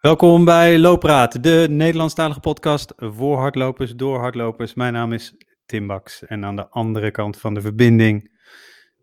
Welkom bij Loopraad, de Nederlandstalige podcast voor hardlopers, door hardlopers. Mijn naam is Tim Baks en aan de andere kant van de verbinding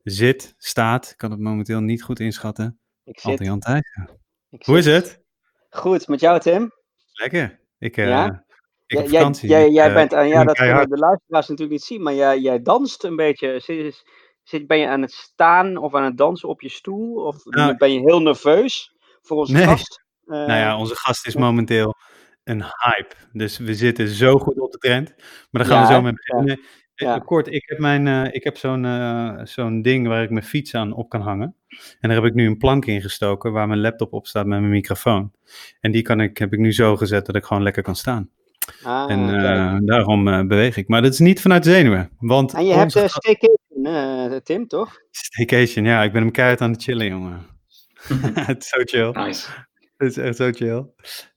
zit, staat, ik kan het momenteel niet goed inschatten, Ik zit. Thijssen. Hoe is het? Goed, met jou Tim? Lekker. Ik, eh Ja? ik Jij- jij, eh, bent, en ik ja, dat kunnen de luisteraars natuurlijk niet zien, maar jij, jij danst een beetje. Zit, zit, ben je aan het staan of aan het dansen op je stoel? Of Nou, ben je heel nerveus voor onze Nee. gast? Eh, Nou ja, onze gast is momenteel een hype. Dus we zitten zo goed op de trend. Maar daar gaan Ja, we zo mee beginnen. Eh, Ja. Kort, ik heb, mijn, eh, ik heb zo'n eh, zo'n ding waar ik mijn fiets aan op kan hangen. En daar heb ik nu een plank in gestoken waar mijn laptop op staat met mijn microfoon. En die kan ik, heb ik nu zo gezet dat ik gewoon lekker kan staan. Ah, en eh, daarom eh, beweeg ik. Maar dat is niet vanuit zenuwen. Want en je hebt uh, staycation, eh, Tim, toch? staycation, ja, ik ben hem keihard aan het chillen, jongen. Het is zo chill. Nice. Het is echt zo chill.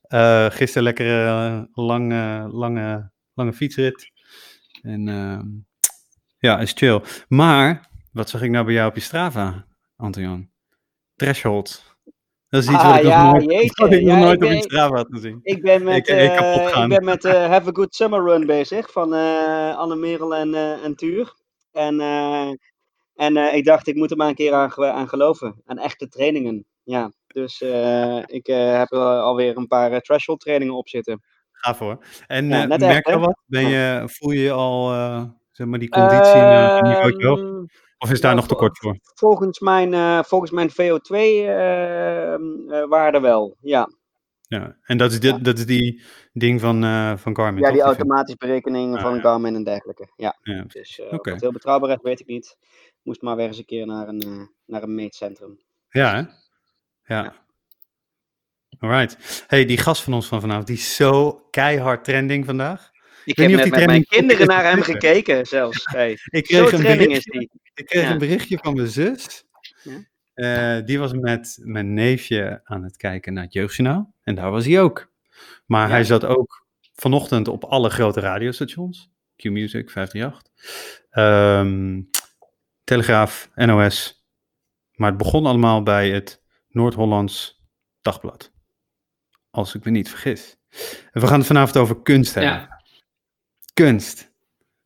Eh gisteren lekker eh, lange, lange, lange fietsrit. En ehm, ja, is chill. Maar, wat zag ik nou bij jou op je Strava, Anton? Threshold. Dat is iets Ah, wat ik ja, nog nooit, jeetje. wat ik nog Ja, nooit ik op je ben- Strava had gezien. Ik ben met, Ik- eh, ben met eh, Have a Good Summer Run bezig van eh, Anne Merel en, eh, en Tuur. En, eh, en eh, ik dacht, ik moet er maar een keer aan, aan geloven. Aan echte trainingen. Ja, dus eh, ik eh, heb er alweer een paar eh, threshold trainingen op zitten. Gaaf hoor. En Ja, eh, merk echt, je wat? Ben je, voel je al, eh, zeg maar, die conditie een niveautje hoog? Ehm, Of is daar nou, nog te kort voor? volgens mijn, eh, volgens mijn VO2-waarde wel, ja. Ja. En dat is, dit, Ja. dat is die ding van, eh van Garmin, Ja, toch? die vind- automatisch berekening Ah, van ja. Garmin en dergelijke. Ja, Ja, dus eh, Oké. het heel betrouwbaar is, weet ik niet. Moest maar weer eens een keer naar een, eh, naar een meetcentrum. Ja, hè? Ja. Alright. Hey, die gast van ons van vanavond, die is zo keihard trending vandaag. Ik heb net die met mijn kinderen naar hem gekeken zelfs. Hey. Ik Zo kreeg, een trending is berichtje, die. ik kreeg Ja. een berichtje van mijn zus. Ja. Eh, die was met mijn neefje aan het kijken naar het Jeugdjournaal. En daar was hij ook. Maar Ja. hij zat ook vanochtend op alle grote radiostations. Q-Music, 538. Ehm, Telegraaf, NOS. Maar het begon allemaal bij het Noord-Hollands Dagblad. Als ik me niet vergis. En we gaan het vanavond over kunst hebben. Ja. Kunst.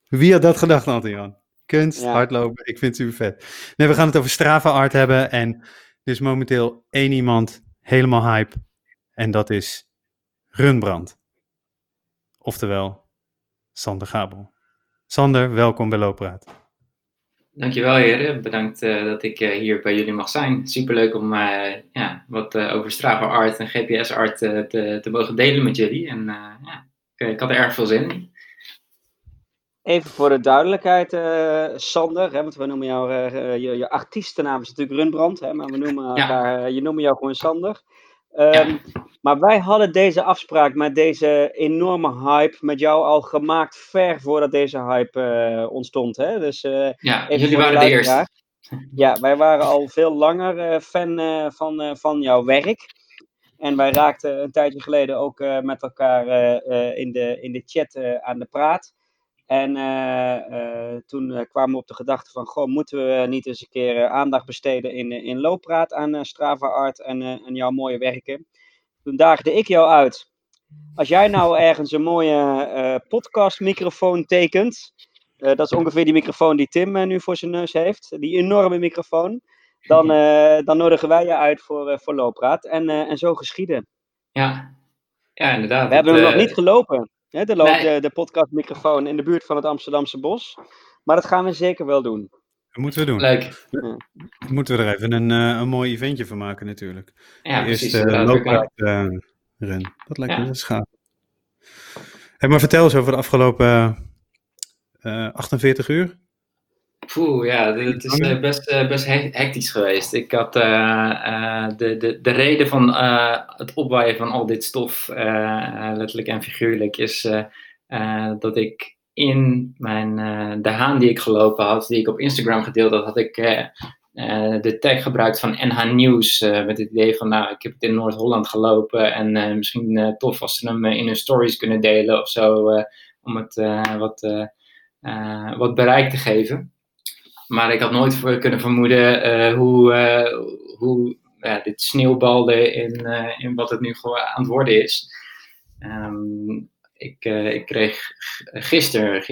Wie had dat gedacht, Anton? Kunst, Ja. hardlopen, ik vind het super vet. Nee, we gaan het over Strava Art hebben. En er is momenteel één iemand helemaal hype. En dat is Runbrand. Oftewel, Sander Gabel. Sander, welkom bij Loopraad. Dankjewel heren, bedankt eh, dat ik eh, hier bij jullie mag zijn. Superleuk om eh, ja, wat over Strava Art en GPS Art te, te mogen delen met jullie. En ja, ik, ik had er erg veel zin in. Even voor de duidelijkheid, Sander, hè, want we noemen jou, eh, je, je artiestennaam is natuurlijk Runbrand, hè, maar we noemen elkaar, eh, je noemen jou gewoon Sander. Ehm, Maar wij hadden deze afspraak met deze enorme hype met jou al gemaakt ver voordat deze hype eh, ontstond. Hè? Dus eh, Ja, jullie waren de eerste. Ja, wij waren al veel langer eh, fan van, van jouw werk. En wij raakten een tijdje geleden ook met elkaar in, de, in de chat aan de praat. En eh, eh, toen eh, kwamen we op de gedachte van, goh, moeten we niet eens een keer aandacht besteden in, in looppraat aan Strava Art en, en jouw mooie werken. Toen daagde ik jou uit. Als jij nou ergens een mooie podcastmicrofoon tekent, dat is ongeveer die microfoon die Tim nu voor zijn neus heeft. Die enorme microfoon. Dan, dan nodigen wij je uit voor, voor Loopraad. En, en zo geschieden. Ja, ja inderdaad. We hebben Het, hem nog niet gelopen. Hè, de, loop, Nee. de, de podcastmicrofoon in de buurt van het Amsterdamse bos. Maar dat gaan we zeker wel doen. Dat moeten we doen. Leuk. Moeten we er even een, eh, een mooi eventje van maken natuurlijk. Ja, de precies. We kunnen- Loopraad eh, run. Dat lijkt me Ja. gaaf. Hey, maar vertel eens over de afgelopen eh 48 uur. Poeh, ja, het is eh, best, eh, best he- hectisch geweest. Ik had eh, eh, de, de, de reden van eh, het opwaaien van al dit stof, eh, eh, letterlijk en figuurlijk, is eh, eh, dat ik in mijn, eh, de haan die ik gelopen had, die ik op Instagram gedeeld had, had ik eh, eh, de tag gebruikt van NH Nieuws. eh, met het idee van, nou, ik heb het in Noord-Holland gelopen en eh, misschien eh, tof als ze hem eh, in hun stories kunnen delen of zo, eh, om het eh, wat, eh, eh, wat bereik te geven. Maar ik had nooit kunnen vermoeden eh, hoe, eh, hoe dit sneeuwbalde in, in wat het nu aan het worden is. Ehm, ik, ik kreeg gisteren,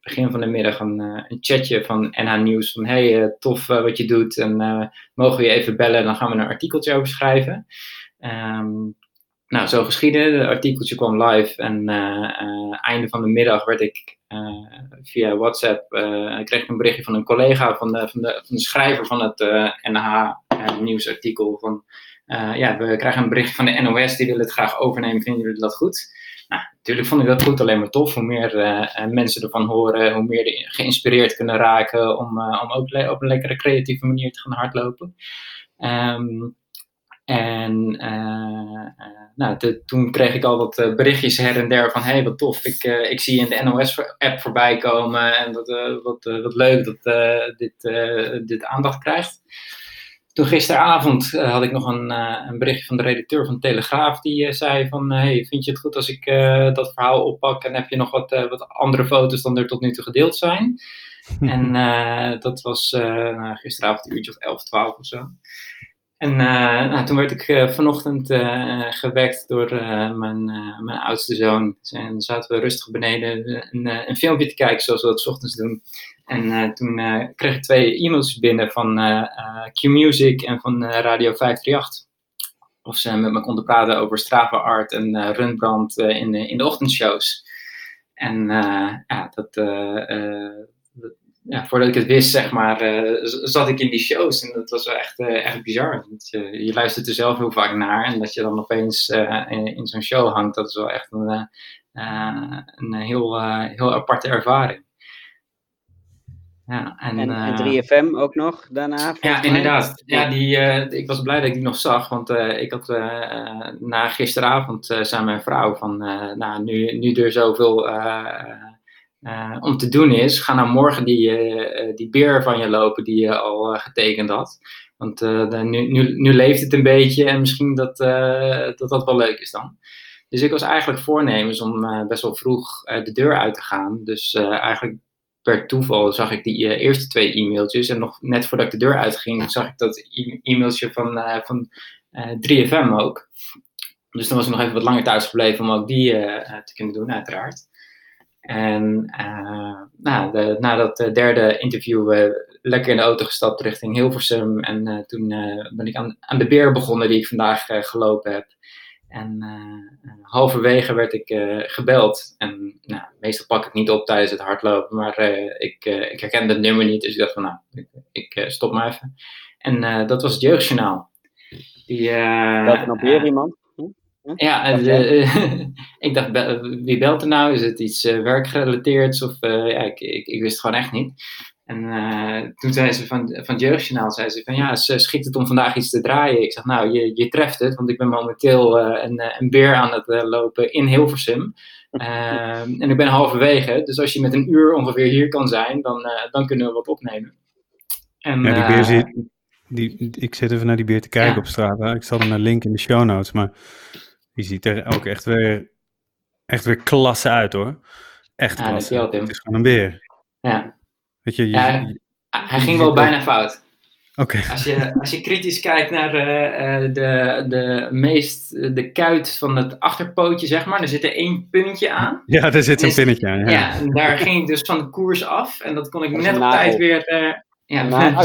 begin van de middag een, een chatje van NH Nieuws van hey, tof wat je doet en mogen we je even bellen, dan gaan we een artikeltje over schrijven. Um, nou, zo geschiedde. Het artikeltje kwam live en einde van de middag werd ik via WhatsApp, kreeg ik een berichtje van een collega van de, van de, van de schrijver van het NH nieuwsartikel van ja, we krijgen een berichtje van de NOS, die willen het graag overnemen, vinden jullie dat goed? Nou, natuurlijk vond ik dat goed, alleen maar tof. Hoe meer mensen ervan horen, hoe meer geïnspireerd kunnen raken om, om ook op een lekkere creatieve manier te gaan hardlopen. Um, en uh, nou, toen kreeg ik al wat uh, berichtjes her en der van: hey, wat tof, ik, uh, ik zie in de NOS-app voorbij komen en wat, wat, wat leuk dat dit, dit aandacht krijgt. Toen gisteravond had ik nog een, een berichtje van de redacteur van de Telegraaf die zei van, hey, vind je het goed als ik dat verhaal oppak en heb je nog wat, wat andere foto's dan er tot nu toe gedeeld zijn? en dat was nou, gisteravond een uurtje of 11, 12 of zo. En uh, nou, toen werd ik uh, vanochtend uh, gewekt door mijn, mijn oudste zoon. En zaten we rustig beneden een, een, filmpje te kijken, zoals we dat ochtends doen. En toen kreeg ik twee e-mails binnen van Q-Music en van Radio 538. Of ze met me konden praten over Strava Art en Runbrand in, in de ochtendshows. En ja, dat, ja, voordat ik het wist, zeg maar, uh, zat ik in die shows. En dat was wel echt, uh, echt bizar. Je, je, luistert er zelf heel vaak naar. En dat je dan opeens uh, in, in zo'n show hangt, dat is wel echt een, een heel, heel aparte ervaring. Ja, en, en, en 3FM ook nog daarna? Ja, inderdaad. Ja, die, ik was blij dat ik die nog zag. Want ik had na gisteravond zei mijn vrouw van... nou, nu, nu er zoveel uh, om te doen is, ga nou morgen die, uh, die beer van je lopen die je al getekend had. Want nu, nu, nu leeft het een beetje en misschien dat, dat dat wel leuk is dan. Dus ik was eigenlijk voornemens om best wel vroeg de deur uit te gaan. Dus eigenlijk per toeval zag ik die eerste twee e-mailtjes. En nog net voordat ik de deur uitging, zag ik dat e-mailtje van, van 3FM ook. Dus dan was ik nog even wat langer thuis gebleven om ook die te kunnen doen, uiteraard. En uh, nou, de, na dat derde interview uh, lekker in de auto gestapt richting Hilversum. En uh, toen ben ik aan, aan, de beer begonnen die ik vandaag gelopen heb. En halverwege werd ik gebeld. En nou, meestal pak ik het niet op tijdens het hardlopen, maar ik, ik herkende het nummer niet. Dus ik dacht van nou, ik, ik stop maar even. En dat was het Jeugdjournaal. Die, nog weer iemand? Ja, en, uh, ik dacht, wie belt er nou? Is het iets uh, werkgerelateerd? Of, uh, ja, ik, ik, ik, wist het gewoon echt niet. En toen zei ze van, van het Jeugdjournaal, zei ze van ja, ze schikt het om vandaag iets te draaien. Ik zeg nou, je, je treft het, want ik ben momenteel een, een beer aan het lopen in Hilversum. en ik ben halverwege, dus als je met een uur ongeveer hier kan zijn, dan, dan kunnen we wat opnemen. En, ja, die beer zit, die, ik zit even naar die beer te kijken op straat. Ik zal er een link in de show notes, maar die ziet er ook echt weer, echt weer klasse uit hoor. Echt ja, klasse. Het is gewoon een beer. Ja. Weet je, je, hij ging wel bijna fout. Oké. Als, je, als je kritisch kijkt naar uh, de, de meest, de kuit van het achterpootje, zeg maar, er zit er één puntje aan. Ja, daar zit een pinnetje aan. Ja. ja, en daar ging ik dus van de koers af en dat kon ik net op tijd weer... Uh, ja,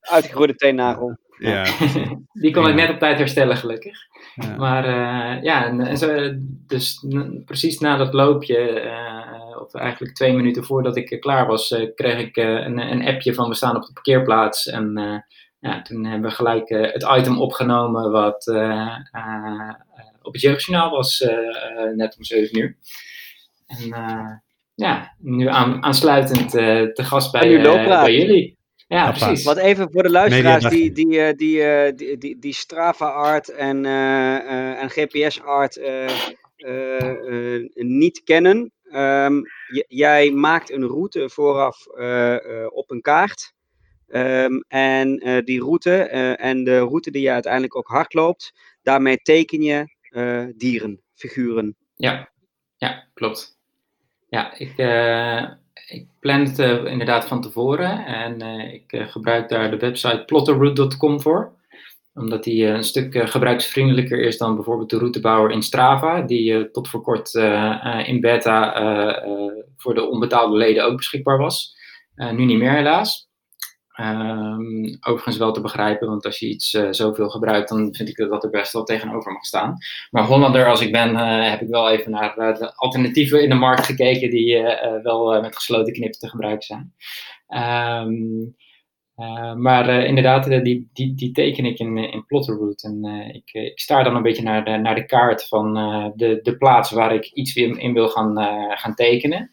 uitgegroeide teennagel. Ja, die kon ik net op tijd herstellen, gelukkig. Maar uh, ja, en, en zo, dus precies na dat loopje, uh, of eigenlijk twee minuten voordat ik klaar was, uh, kreeg ik een, een, appje van we staan op de parkeerplaats. En ja, toen hebben we gelijk het item opgenomen wat op het jeugdjournaal was, net om 7 uur. En ja, nu aan, aansluitend te gast bij, bij jullie. Ja, precies. Wat even voor de luisteraars die, die, eh, die, eh, die, die, die Strava art en, uh, en GPS art niet kennen. Um, jij maakt een route vooraf op een kaart. Um, en die route en de route die je uiteindelijk ook hard loopt, daarmee teken je dieren, figuren. Ja, ja klopt. Ja, ik, ik plan het inderdaad van tevoren en ik gebruik daar de website plotterroute.com voor omdat die een stuk gebruiksvriendelijker is dan bijvoorbeeld de routebouwer in Strava, die tot voor kort in beta voor de onbetaalde leden ook beschikbaar was. nu niet meer helaas. Um, overigens wel te begrijpen, want als je iets uh, zoveel gebruikt, dan vind ik dat dat er best wel tegenover mag staan. Maar Hollander als ik ben, uh, heb ik wel even naar uh, de alternatieven in de markt gekeken die wel met gesloten knippen te gebruiken zijn. Um, maar inderdaad, die, die, die teken ik in, in Plotterroute. En ik, ik sta dan een beetje naar de, naar de kaart van de, de plaats waar ik iets in, in wil gaan, gaan tekenen.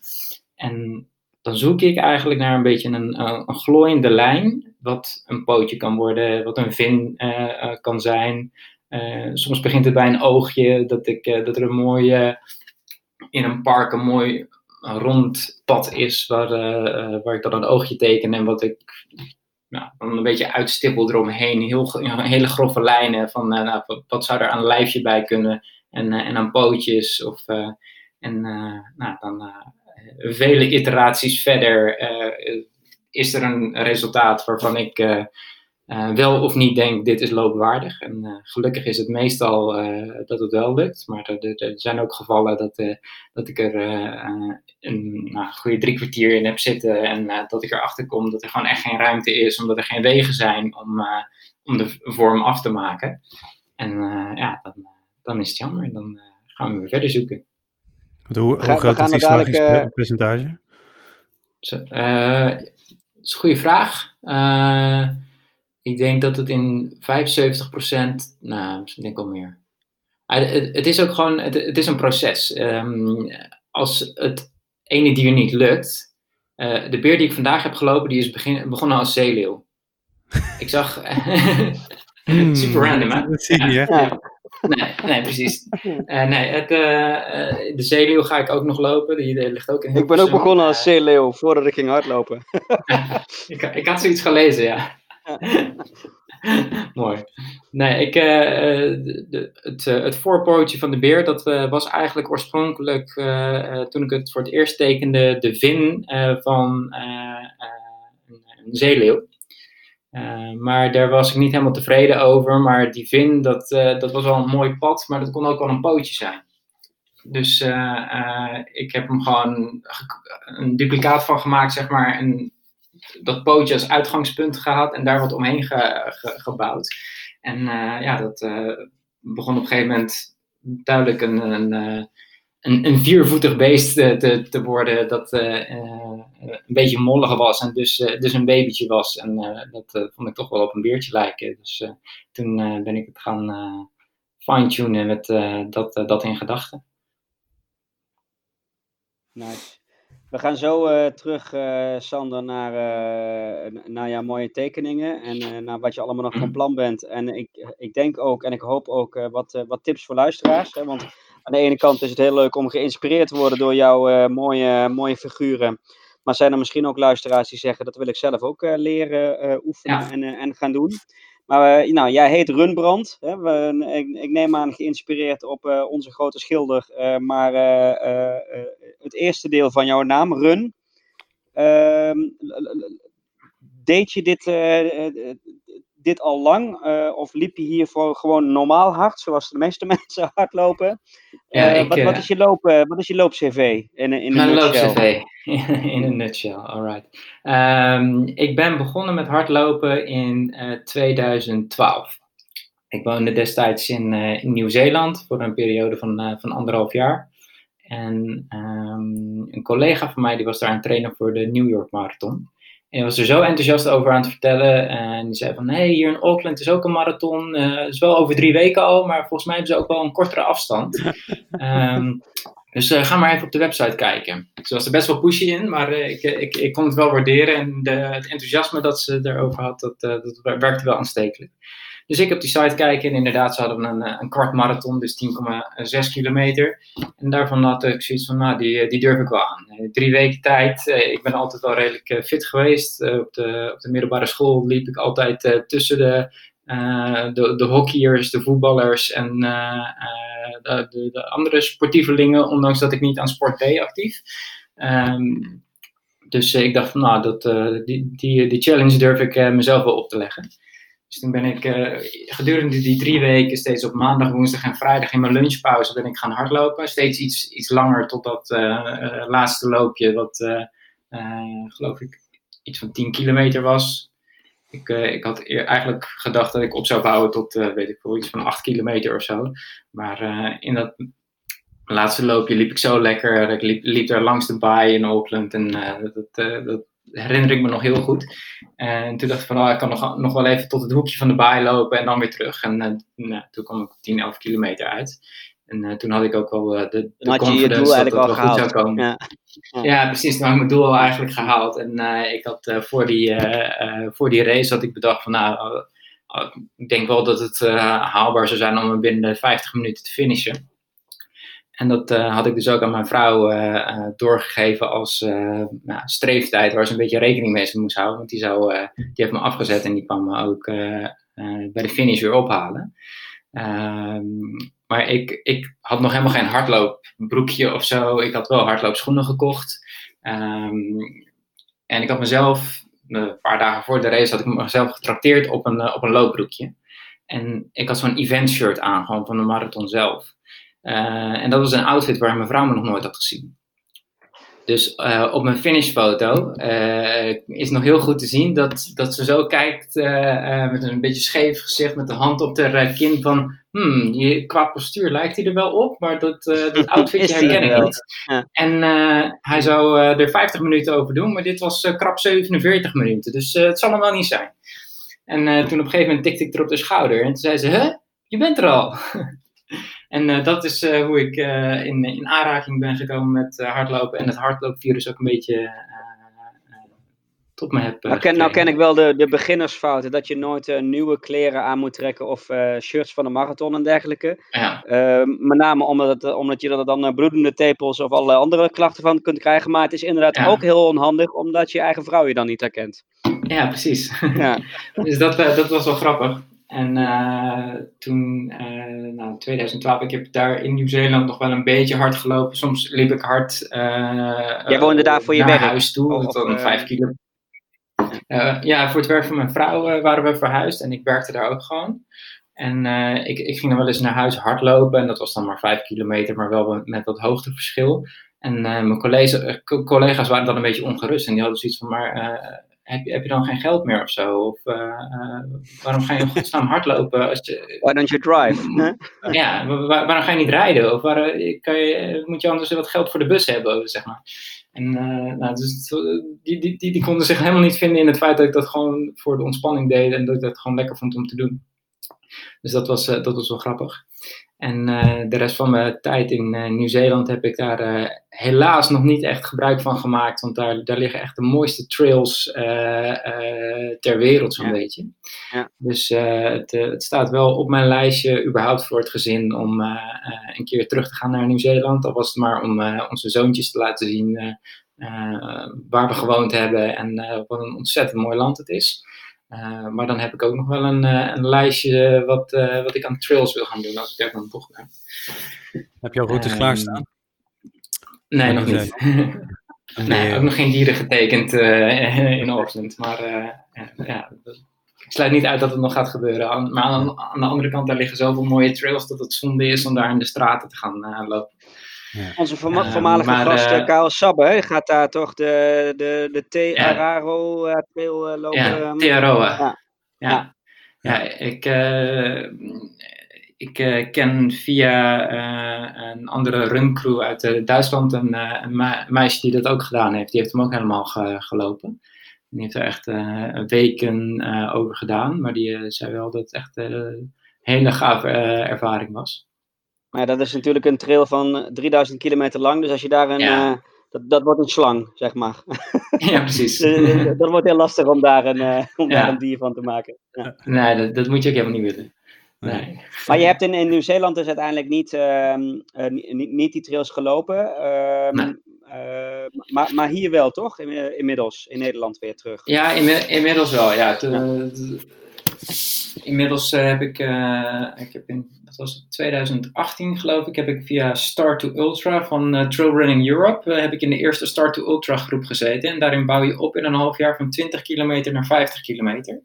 En dan zoek ik eigenlijk naar een beetje een, een glooiende lijn, wat een pootje kan worden, wat een vin uh, uh, kan zijn. Soms begint het bij een oogje, dat, ik, dat er een mooie, in een park een mooi rond pad is, waar, waar ik dan een oogje teken en wat ik nou, een beetje uitstippel eromheen. Heel, hele grove lijnen van nou, wat, zou er aan een lijfje bij kunnen en, en aan pootjes. Of, en nou, dan vele iteraties verder uh, is er een resultaat waarvan ik uh, wel of niet denk, dit is loopwaardig. En gelukkig is het meestal dat het wel lukt. Maar er, er zijn ook gevallen dat, dat ik er een nou, goede drie kwartier in heb zitten. En dat ik erachter kom dat er gewoon echt geen ruimte is, omdat er geen wegen zijn om, om de vorm af te maken. En ja, dan, dan is het jammer. Dan gaan we weer verder zoeken. Hoe, hoe groot is die slagingspercentage? Uh, dat is een goede vraag. Uh, ik denk dat het in 75%, nou, misschien denk ik wel meer. Uh, het, het, is ook gewoon, het, het is een proces. Um, als het ene dier niet lukt, de beer die ik vandaag heb gelopen, die is begin, begonnen als zeeleeuw. ik zag, super random hè? Dat zie je, ja. Nee, nee precies. Uh, nee, het, uh, de zeeleeuw ga ik ook nog lopen. Die, ligt ook in Ik ben ook begonnen als zeeleeuw voordat ik ging hardlopen. ik, ik had zoiets gelezen, ja. Mooi. Nee, ik, de, de, het, het voorpootje van de beer, dat was eigenlijk oorspronkelijk, toen ik het voor het eerst tekende, de vin van een, een zeeleeuw. Uh, maar daar was ik niet helemaal tevreden over. Maar die vin, dat, uh, dat was wel een mooi pad, maar dat kon ook wel een pootje zijn. Dus uh, ik heb hem gewoon een duplicaat van gemaakt, zeg maar. En dat pootje als uitgangspunt gehad en daar wat omheen ge, ge, gebouwd. En ja, dat begon op een gegeven moment duidelijk een, een een, een viervoetig beest te, te, worden dat uh, een beetje mollig was en dus, uh, dus een babytje was. En dat vond ik toch wel op een beertje lijken. Dus toen ben ik het gaan fine-tunen met dat, dat in gedachten. Nice. We gaan zo terug, Sander, naar, naar jouw mooie tekeningen en naar wat je allemaal nog van mhm. plan bent. En ik, ik denk ook en ik hoop ook wat, wat tips voor luisteraars. Hè, want aan de ene kant is het heel leuk om geïnspireerd te worden door jouw uh, mooie, mooie figuren. Maar zijn er misschien ook luisteraars die zeggen dat wil ik zelf ook uh, leren uh, oefenen en, en gaan doen. Maar nou, jij heet Runbrand. Hè? We, ik, ik, neem aan geïnspireerd op onze grote schilder. maar het eerste deel van jouw naam, Run. Ehm, deed je dit dit al lang? Uh, of liep je hiervoor gewoon normaal hard, zoals de meeste mensen hardlopen? Ja, ik, wat, wat, eh, is je loop, wat is je loop-CV in, in een loop-CV, in een nutshell, alright. Um, ik ben begonnen met hardlopen in 2012. Ik woonde destijds in, in Nieuw-Zeeland voor een periode van, van anderhalf jaar. En um, een collega van mij die was daar een trainer voor de New York Marathon. En was er zo enthousiast over aan het vertellen. En die zei van, hé, hey, hier in Auckland is ook een marathon. Uh, het is wel over drie weken al, maar volgens mij hebben ze ook wel een kortere afstand. um, dus uh, ga maar even op de website kijken. Ze was er best wel pushy in, maar uh, ik, ik, ik kon het wel waarderen. En de, het enthousiasme dat ze erover had, dat, dat werkte wel aanstekelijk. Dus ik op die site kijken en inderdaad, ze hadden een, een kwart marathon, dus 10,6 kilometer. En daarvan had ik zoiets van, nou, die, die durf ik wel aan. Eh, drie weken tijd, eh, ik ben altijd wel redelijk eh, fit geweest. op, de, op de middelbare school liep ik altijd tussen de, de, de hockeyers, de voetballers en de, de, de, andere sportievelingen, ondanks dat ik niet aan sport deed actief. Um, dus ik dacht nou, dat, die, die, die challenge durf ik mezelf wel op te leggen. Dus toen ben ik gedurende die drie weken steeds op maandag, woensdag en vrijdag in mijn lunchpauze ben ik gaan hardlopen. Steeds iets, iets langer tot dat laatste loopje, wat geloof ik iets van 10 kilometer was. Ik, ik had eigenlijk gedacht dat ik op zou bouwen tot, weet ik veel, iets van 8 kilometer of zo. Maar in dat laatste loopje liep ik zo lekker. Ik liep, liep daar langs de baai in Auckland en dat, herinner ik me nog heel goed. En toen dacht ik van, oh, ik kan nog, nog wel even tot het hoekje van de baai lopen en dan weer terug. En nou, toen kwam ik op 10, 11 kilometer uit. En uh, toen had ik ook wel uh, de, de confidence dat het wel goed zou komen. Ja. Ja. ja. precies. Toen had ik mijn doel al eigenlijk gehaald. En ik had voor, die, voor die race had ik bedacht van nou, ik denk wel dat het haalbaar zou zijn om binnen de 50 minuten te finishen. En dat had ik dus ook aan mijn vrouw doorgegeven als nou, streeftijd waar ze een beetje rekening mee moest houden. Want die, zou, die heeft me afgezet en die kwam me ook bij de finish weer ophalen. Ehm, maar ik, ik had nog helemaal geen hardloopbroekje of zo. Ik had wel hardloopschoenen gekocht. Ehm, en ik had mezelf, een paar dagen voor de race, had ik mezelf getrakteerd op een, eh, op een loopbroekje. En ik had zo'n event shirt aan, gewoon van de marathon zelf. Uh, en dat was een outfit waar mijn vrouw me nog nooit had gezien. Dus uh, op mijn finishfoto uh, is nog heel goed te zien dat, dat ze zo kijkt uh, met een beetje scheef gezicht, met de hand op de kin van, hmm, je, qua postuur lijkt hij er wel op, maar dat, dat outfitje herken ik niet. Ja. En hij zou er 50 minuten over doen, maar dit was krap 47 minuten, dus het zal hem wel niet zijn. En toen op een gegeven moment tikte ik er op de schouder en toen zei ze, huh, je bent er al. En uh, dat is uh, hoe ik uh, in, in aanraking ben gekomen met hardlopen en het hardloopvirus ook een beetje tot me heb. Nou ken, nou ken ik wel de, de beginnersfouten, dat je nooit nieuwe kleren aan moet trekken of shirts van de marathon en dergelijke. Ja. met name omdat, het, omdat je er dan bloedende tepels of allerlei andere klachten van kunt krijgen. Maar het is inderdaad ook heel onhandig, omdat je eigen vrouw je dan niet herkent. Ja, precies. Ja. dus dat, dat was wel grappig. En uh, toen, uh, nou, 2012, ik heb daar in Nieuw-Zeeland nog wel een beetje hard gelopen. Soms liep ik hard uh, Jij woonde daar voor je naar werk? huis toe, of, dan vijf kilo. ja, voor het werk van mijn vrouw waren we verhuisd en ik werkte daar ook gewoon. En ik, ik ging dan wel eens naar huis hardlopen en dat was dan maar vijf kilometer, maar wel met wat hoogteverschil. En mijn collega's, collega's waren dan een beetje ongerust en die hadden zoiets van, maar heb je, heb je dan geen geld meer of zo? Of uh, uh, waarom ga je in godsnaam hardlopen? Als je, Why don't you drive? ja, waar, waarom ga je niet rijden? Of waar, kan je, moet je anders wat geld voor de bus hebben, zeg maar. En uh, nou, dus, die, die, die, die konden zich helemaal niet vinden in het feit dat ik dat gewoon voor de ontspanning deed en dat ik dat gewoon lekker vond om te doen. Dus dat was, dat was wel grappig. En uh, de rest van mijn tijd in uh, Nieuw-Zeeland heb ik daar uh, helaas nog niet echt gebruik van gemaakt. Want daar, daar liggen echt de mooiste trails ter wereld, zo'n ja. beetje. Ja. Dus het, het, staat wel op mijn lijstje, überhaupt voor het gezin, om een keer terug te gaan naar Nieuw-Zeeland. Al was het maar om onze zoontjes te laten zien waar we gewoond hebben en wat een ontzettend mooi land het is. Uh, maar dan heb ik ook nog wel een, uh, een lijstje wat, uh, wat ik aan trails wil gaan doen als ik daar dan toch ben. Heb je al routes um, klaarstaan? Nee, nog niet. nee, ook nog geen dieren getekend in Auckland. Maar ja, ik sluit niet uit dat het nog gaat gebeuren. Maar aan, aan, de andere kant, daar liggen zoveel mooie trails dat het zonde is om daar in de straten te gaan lopen. Ja. Onze voormalige uh, gast, uh, Karel Sabbe, gaat daar toch de, de, de T. Ja. Araro uh, trail lopen? Ja, T. Aroa. Ja. Ja. ja. ik, ik ken via een andere runcrew uit Duitsland een, een, meisje die dat ook gedaan heeft. Die heeft hem ook helemaal ge gelopen. Die heeft er echt weken over gedaan, maar die zei wel dat het echt een hele gave ervaring was. Maar dat is natuurlijk een trail van 3000 kilometer lang. Dus als je daar een. Ja. Uh, dat, dat wordt een slang, zeg maar. Ja, precies. Dus, dat wordt heel lastig om daar een, uh, om ja. daar een dier van te maken. Ja. Nee, dat, dat, moet je ook helemaal niet willen. Nee. Maar je hebt in, in Nieuw-Zeeland dus uiteindelijk niet, uh, niet, niet, die trails gelopen. Ehm, nee. maar, maar hier wel, toch? In, inmiddels, in Nederland weer terug. Ja, in, inmiddels wel. Ja. Inmiddels heb ik, ik heb in dat was 2018 geloof ik, heb ik via Start to Ultra van Trail Running Europe, heb ik in de eerste Start to Ultra groep gezeten. En daarin bouw je op in een half jaar van 20 kilometer naar 50 kilometer.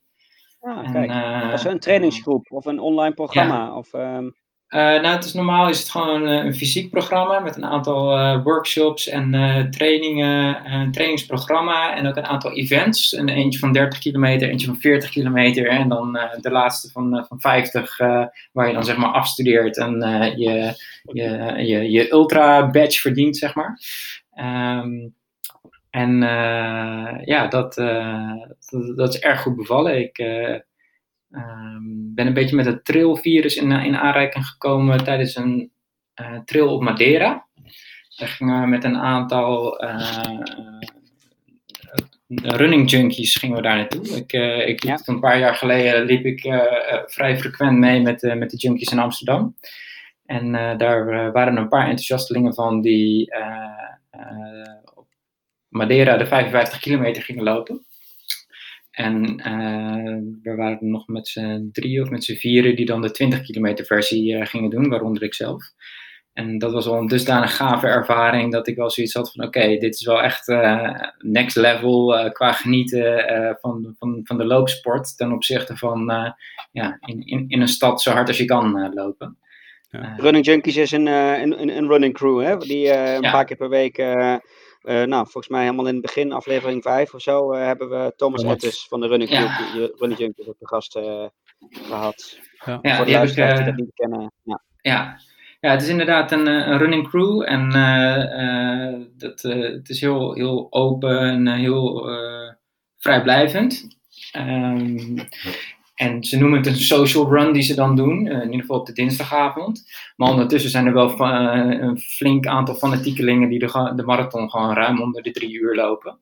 Ah, kijk. dat is een trainingsgroep of een online programma? Ja. Of, um... Uh, nou, het is normaal is het gewoon uh, een fysiek programma met een aantal uh, workshops en trainingen, een trainingsprogramma en ook een aantal events. Een eentje van 30 kilometer, eentje van 40 kilometer en dan de laatste van, van 50 waar je dan zeg maar afstudeert en je, je, je, je ultra badge verdient, zeg maar. Um, en ja, dat, dat, dat, is erg goed bevallen. Ik Um, ben een beetje met het trailvirus in, in aanraking gekomen tijdens een uh, trail op Madeira. Daar gingen we met een aantal uh, running junkies gingen we daar naartoe. Ik, uh, ik ja. Een paar jaar geleden liep ik vrij frequent mee met, met de junkies in Amsterdam. En daar waren een paar enthousiastelingen van die op Madeira de 55 kilometer gingen lopen. En uh, we waren nog met z'n drie of met z'n vieren die dan de 20 kilometer versie uh, gingen doen, waaronder ik zelf. En dat was wel een dusdanig gave ervaring dat ik wel zoiets had van oké, dit is wel echt uh, next level qua genieten van, van, van de loopsport ten opzichte van ja, in, in, in een stad zo hard als je kan lopen. Ja. Running Junkies is een, een, een running crew hè, die een paar keer per week uh, nou, volgens mij helemaal in het begin, aflevering 5 of zo, uh, hebben we Thomas oh, Ettes van de Running, ja. Running Junkies op de gast uh, gehad. Ja, ja Voor de luisteraars die dat niet kennen. Ja. ja. Ja, het is inderdaad een, een running crew en dat, het is heel, heel open en heel vrijblijvend. Um, en ze noemen het een social run die ze dan doen, eh, in ieder geval op de dinsdagavond. Maar ondertussen zijn er wel uh, een flink aantal fanatiekelingen die de, de, marathon gewoon ruim onder de drie uur lopen.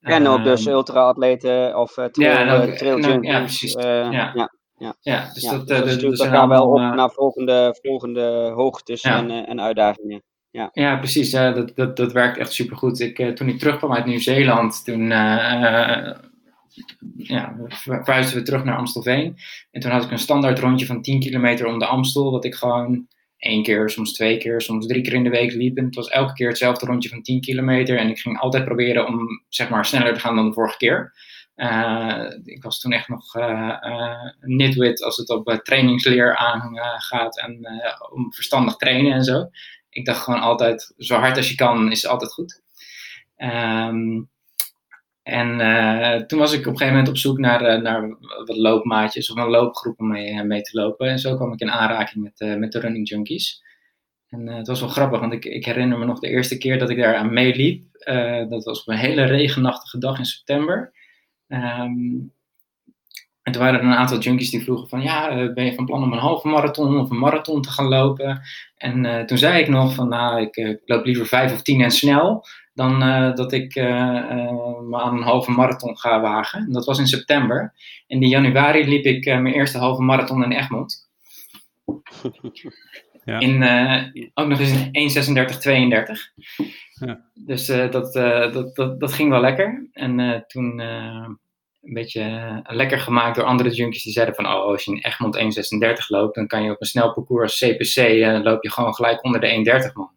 En ook dus ehm, ultra-atleten of uh, trail, ja, nou, ja, precies. ja. ja. Ja. dus dat, dus dat elkaar wel op naar volgende, volgende hoogtes en, en uitdagingen. Ja, ja precies. dat, dat, dat werkt echt supergoed. Ik, toen ik terugkwam uit Nieuw-Zeeland, toen ja, verhuisden we terug naar Amstelveen. En toen had ik een standaard rondje van 10 kilometer om de Amstel, wat ik gewoon één keer, soms twee keer, soms drie keer in de week liep. En het was elke keer hetzelfde rondje van 10 kilometer. En ik ging altijd proberen om zeg maar sneller te gaan dan de vorige keer. Uh, ik was toen echt nog uh, uh, nitwit als het op trainingsleer aangaat en om verstandig trainen en zo. Ik dacht gewoon altijd, zo hard als je kan is altijd goed. Um, en uh, toen was ik op een gegeven moment op zoek naar, uh, naar wat loopmaatjes of een loopgroep om mee, uh, mee, te lopen. En zo kwam ik in aanraking met, met de Running Junkies. En het was wel grappig, want ik, ik, herinner me nog de eerste keer dat ik daar aan meeliep. dat was op een hele regenachtige dag in september. Um, en toen waren er een aantal junkies die vroegen van, ja, ben je van plan om een halve marathon of een marathon te gaan lopen? En toen zei ik nog van, nou, ik loop liever vijf of tien en snel dan uh, dat ik uh, uh, me aan een halve marathon ga wagen. En dat was in september. En in januari liep ik mijn eerste halve marathon in Egmond. Ja. In, ook nog eens in 1.36.32. Ja. Dus dat, dat, dat, dat ging wel lekker. En toen een beetje lekker gemaakt door andere junkies die zeiden van... Oh, als je in Egmond 1.36 loopt, dan kan je op een snel parcours als CPC... loop je gewoon gelijk onder de 1.30 man.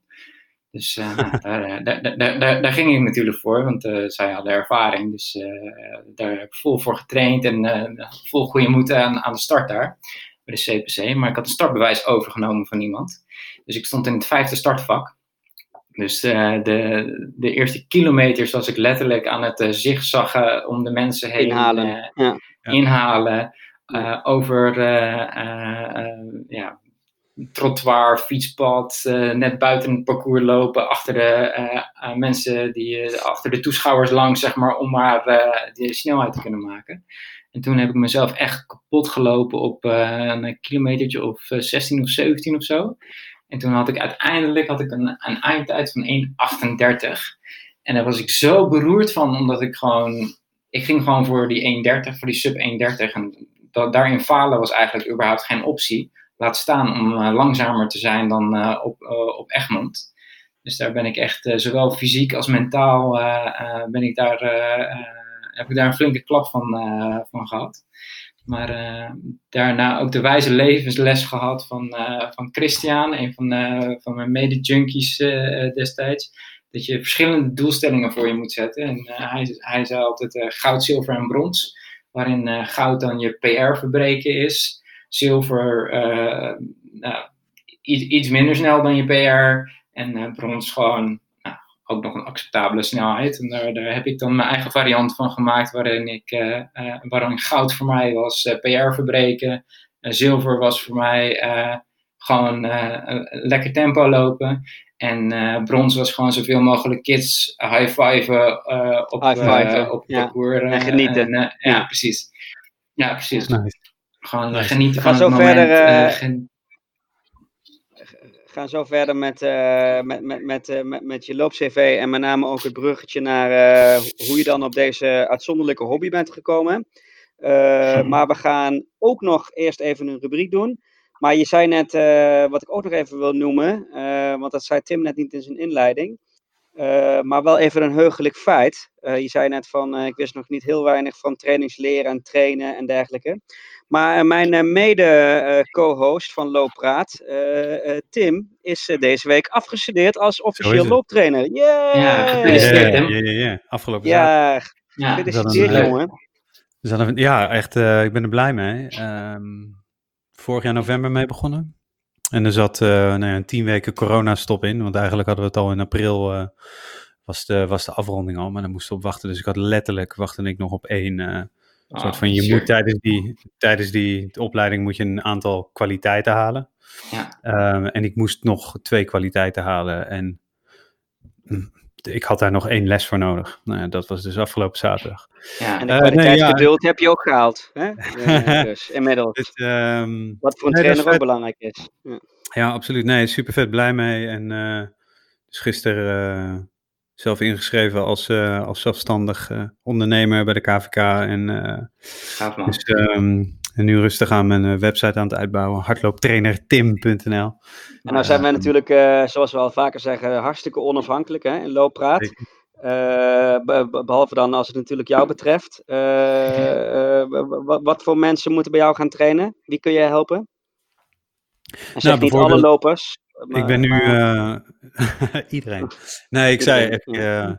Dus uh, daar, daar, daar, daar, ging ik natuurlijk voor, want uh, zij hadden ervaring. Dus uh, daar heb ik vol voor getraind en vol goede moed aan, aan de start daar, bij de CPC. Maar ik had een startbewijs overgenomen van iemand. Dus ik stond in het vijfde startvak. Dus de, de eerste kilometers was ik letterlijk aan het zigzaggen om de mensen heen. Inhalen. Ja. Inhalen. over ja, trottoir, fietspad, uh, net buiten het parcours lopen, achter de uh, mensen, die, achter de toeschouwers langs, zeg maar, om maar die snelheid te kunnen maken. En toen heb ik mezelf echt kapot gelopen op een kilometertje of 16 of 17 of zo. En toen had ik uiteindelijk had ik een, een eindtijd van 1,38. En daar was ik zo beroerd van, omdat ik gewoon, ik ging gewoon voor die 1,30, voor die sub 1,30. En daarin falen was eigenlijk überhaupt geen optie laat staan om uh, langzamer te zijn dan uh, op, uh, op Egmond. Dus daar ben ik echt, zowel fysiek als mentaal, ben ik daar, heb ik daar een flinke klap van, van gehad. Maar daarna ook de wijze levensles gehad van, van Christian, een van, van mijn mede-junkies destijds. Dat je verschillende doelstellingen voor je moet zetten. En hij, hij zei altijd goud, zilver en brons. Waarin goud dan je PR verbreken is. Zilver nou, iets, iets minder snel dan je PR. En brons gewoon ook nog een acceptabele snelheid. En daar, daar heb ik dan mijn eigen variant van gemaakt, waarin, ik, uh, waarin goud voor mij was uh, PR verbreken. zilver was voor mij gewoon lekker tempo lopen. En brons was gewoon zoveel mogelijk kids high-fiven op, high op ja. parcours. en genieten. En, ja, precies. Ja, precies. Nice. Gewoon Nice. genieten Ga van zo het moment. verder, gen- gaan zo verder met, eh, met, met, met, eh, met, met je loop-CV en met name ook het bruggetje naar eh, hoe je dan op deze uitzonderlijke hobby bent gekomen. Eh. Maar we gaan ook nog eerst even een rubriek doen. Maar je zei net, eh, wat ik ook nog even wil noemen, eh, want dat zei Tim net niet in zijn inleiding. eh, maar wel even een heugelijk feit. Eh, je zei net van, eh, ik wist nog niet heel weinig van trainingsleren en trainen en dergelijke. Maar eh, mijn eh, mede-co-host van Looppraat, eh, eh, Tim, is deze week afgestudeerd als officieel looptrainer. Yay! Ja, gefeliciteerd, Tim. ja, ja, ja. Afgelopen zaterdag. Ja, Ja, gefeliciteerd jongen. Ja, echt, eh, ik ben er blij mee. Ehm, vorig jaar november mee begonnen. En er zat eh, nou ja, een tien weken coronastop in. Want eigenlijk hadden we het al in april, eh, was, de, was de afronding al. Maar dan moesten we op wachten. Dus ik had letterlijk, wachtte ik nog op één. eh, Ah, soort van, je sure. moet tijdens die, tijdens die opleiding moet je een aantal kwaliteiten halen. Ja. Ehm, en ik moest nog twee kwaliteiten halen. En mm, ik had daar nog één les voor nodig. Nou ja, dat was dus afgelopen zaterdag. Ja. En de Eh, nee, kwaliteitsgeduld heb je ook gehaald. Hè? Dus inmiddels. Dus, ehm, Wat voor een Nee, trainer ook vet. belangrijk is. Ja. Ja, absoluut. Nee, super vet blij mee. En eh, dus gisteren eh, zelf ingeschreven als, eh, als zelfstandig eh, ondernemer bij de KVK. En, man. dus, ehm, en nu rustig aan mijn website aan het uitbouwen. Hardlooptrainertim.nl. En nou zijn wij Ehm, natuurlijk, eh, zoals we al vaker zeggen, hartstikke onafhankelijk hè, in looppraat. Eh, be- behalve dan als het natuurlijk jou betreft. Wa- wa- wat voor mensen moeten bij jou gaan trainen? Wie kun je helpen? En zeg niet alle bijvoorbeeld- ik ben nu eh, iedereen. Nee, ik zei, ik, eh,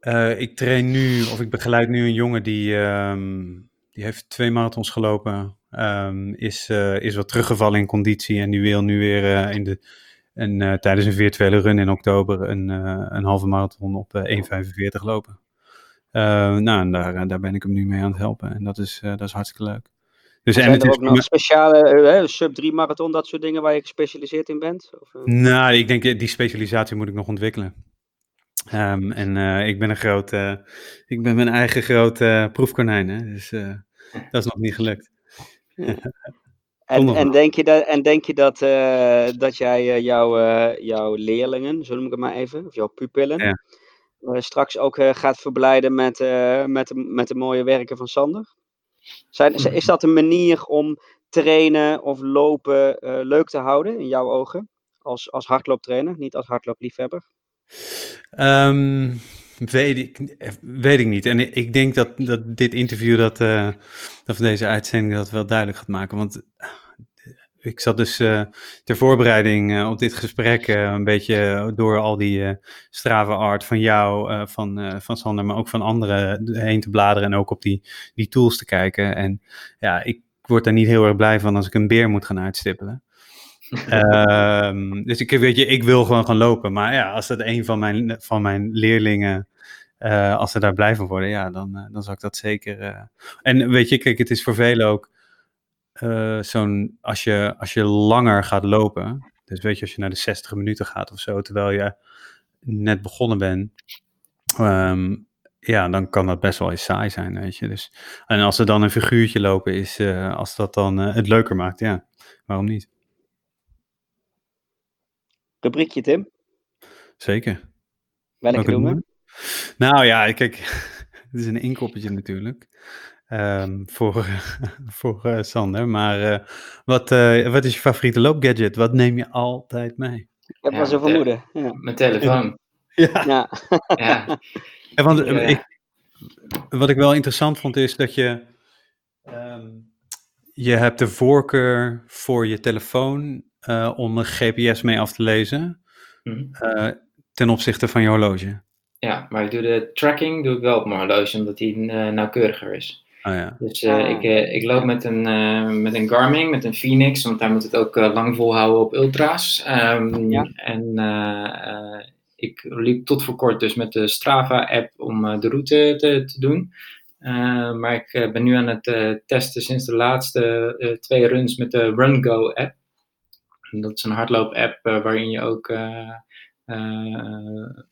eh, ik train nu, of ik begeleid nu een jongen die, ehm, die heeft twee marathons gelopen. ehm, is, is wat teruggevallen in conditie en die wil nu weer in de, een, tijdens een virtuele run in oktober een, een halve marathon op eh, 1,45 lopen. Nou, en daar, daar ben ik hem nu mee aan het helpen en dat is, dat is hartstikke leuk. Dus en het er is ook nog speciale eh, sub-3 marathon, dat soort dingen waar je gespecialiseerd in bent? Of, eh? Nou, ik denk eh, die specialisatie moet ik nog ontwikkelen. Ehm, en ik ben een groot, eh, ik ben mijn eigen groot eh, proefkonijn, hè? dus dat is nog niet gelukt. En, en denk je dat, en denk je dat, dat jij jouw, jouw leerlingen, zo noem ik het maar even, of jouw pupillen, Ja. straks ook gaat verblijden met, met, de, met de mooie werken van Sander? Zijn, Mhm. is dat een manier om trainen of lopen eh, leuk te houden in jouw ogen? Als, als hardlooptrainer, niet als hardloopliefhebber? Ehm, weet, ik, weet ik niet. En ik- denk dat, dat dit interview, dat, eh, dat van deze uitzending, dat wel duidelijk gaat maken. Want eh, ik zat dus eh, ter voorbereiding eh, op dit gesprek eh, een beetje door al die strave art van jou, van, van Sander, maar ook van anderen heen te bladeren en ook op die, die tools te kijken. En ja, ik word daar niet heel erg blij van als ik een beer moet gaan uitstippelen. Ehm, dus ik, weet je, ik wil gewoon gaan lopen. Maar ja, als dat een van mijn, van mijn leerlingen, als ze daar blij van worden, ja, dan, eh, dan zal ik dat zeker. En weet je, kijk, het is voor velen ook eh, zo'n, als je, als je langer gaat lopen, dus weet je, als je naar de 60 minuten gaat of zo, terwijl je net begonnen bent, ehm, ja, dan kan dat best wel eens saai zijn, weet je. Dus, en als er dan een figuurtje lopen is, eh, als dat dan eh, het leuker maakt, ja, waarom niet? Rubriekje, Tim. Zeker. Welke Welke doen we? noemen? Nou ja, kijk, het is een inkoppertje natuurlijk. Ehm, voor voor eh, Sander. Maar eh, wat, eh, wat is je favoriete loopgadget? Wat neem je altijd mee? Ik heb Ja, wel zo de- vermoeden. Ja. Mijn telefoon. Ja, Ja. Ja. want Ja. eh, ik, wat ik wel interessant vond is dat je Ehm, je hebt de voorkeur voor je telefoon uh, om een GPS mee af te lezen mm -hmm. ten opzichte van je horloge. Ja, maar ik doe de tracking doe ik wel op mijn horloge, omdat die nauwkeuriger is. Oh, ja. Dus uh, ik, uh, ik loop met een, uh, met een Garmin, met een Phoenix, want daar moet het ook lang volhouden op ultra's. Um, ja. En ik liep tot voor kort dus met de Strava-app om de route te, te doen. maar ik ben nu aan het testen sinds de laatste twee runs met de RunGo-app. Dat is een hardloop-app waarin je ook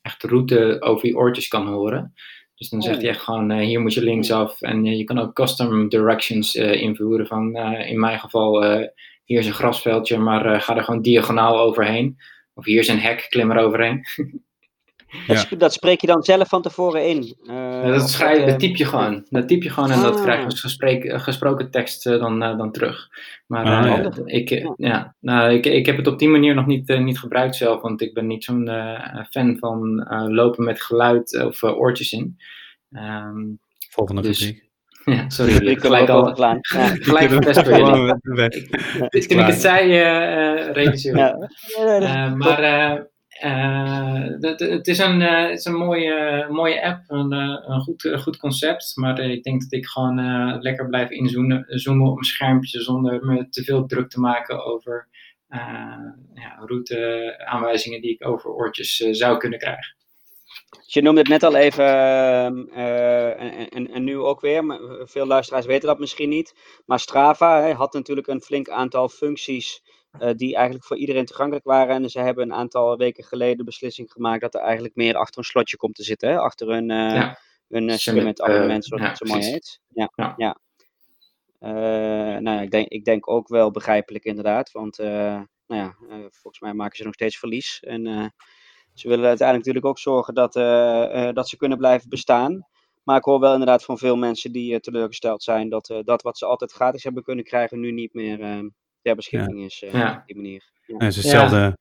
echt de route over je oortjes kan horen. Dus dan zegt oh. hij echt gewoon, uh, hier moet je linksaf. En uh, je kan ook custom directions uh, invoeren van, in mijn geval, hier is een grasveldje, maar ga er gewoon diagonaal overheen. Of hier is een hek, klim er overheen. Ja. Dat, spreek je dan zelf van tevoren in? Ja, dat, schrijf, dat typ je gewoon. Dat typ je gewoon en dat ah. krijg je als gesprek, gesproken tekst dan, dan terug. Maar ah, ja. ik, ja, nou, ik, ik heb het op die manier nog niet, niet gebruikt zelf, want ik ben niet zo'n fan van lopen met geluid of oortjes in. Um, Volgende dus, rubriek. Ja, sorry, ik gelijk al gelijk verpest voor jullie. Toen ik het zei, uh, realiseer ja. uh, Maar het, het, is een, het is een mooie, mooie app, een, een goed, goed concept. Maar ik denk dat ik gewoon lekker blijf inzoomen zoomen op mijn schermpje zonder me te veel druk te maken over ja, routeaanwijzingen die ik over oortjes zou kunnen krijgen. Dus je noemde het net al even, uh, en, en, en, nu ook weer, maar veel luisteraars weten dat misschien niet. Maar Strava hè, had natuurlijk een flink aantal functies die eigenlijk voor iedereen toegankelijk waren. En ze hebben een aantal weken geleden de beslissing gemaakt dat er eigenlijk meer achter een slotje komt te zitten. Hè? Achter een, uh, ja. een abonnement, zoals ja, het zo mooi heet. Ja, ja. ja. nou ja, ik denk, ik denk ook wel begrijpelijk inderdaad, want nou ja, volgens mij maken ze nog steeds verlies. En ze willen uiteindelijk natuurlijk ook zorgen dat, uh, dat ze kunnen blijven bestaan. Maar ik hoor wel inderdaad van veel mensen die teleurgesteld zijn dat dat wat ze altijd gratis hebben kunnen krijgen, nu niet meer ter beschikking is ja. op die manier. Ja. het, is hetzelfde, ja.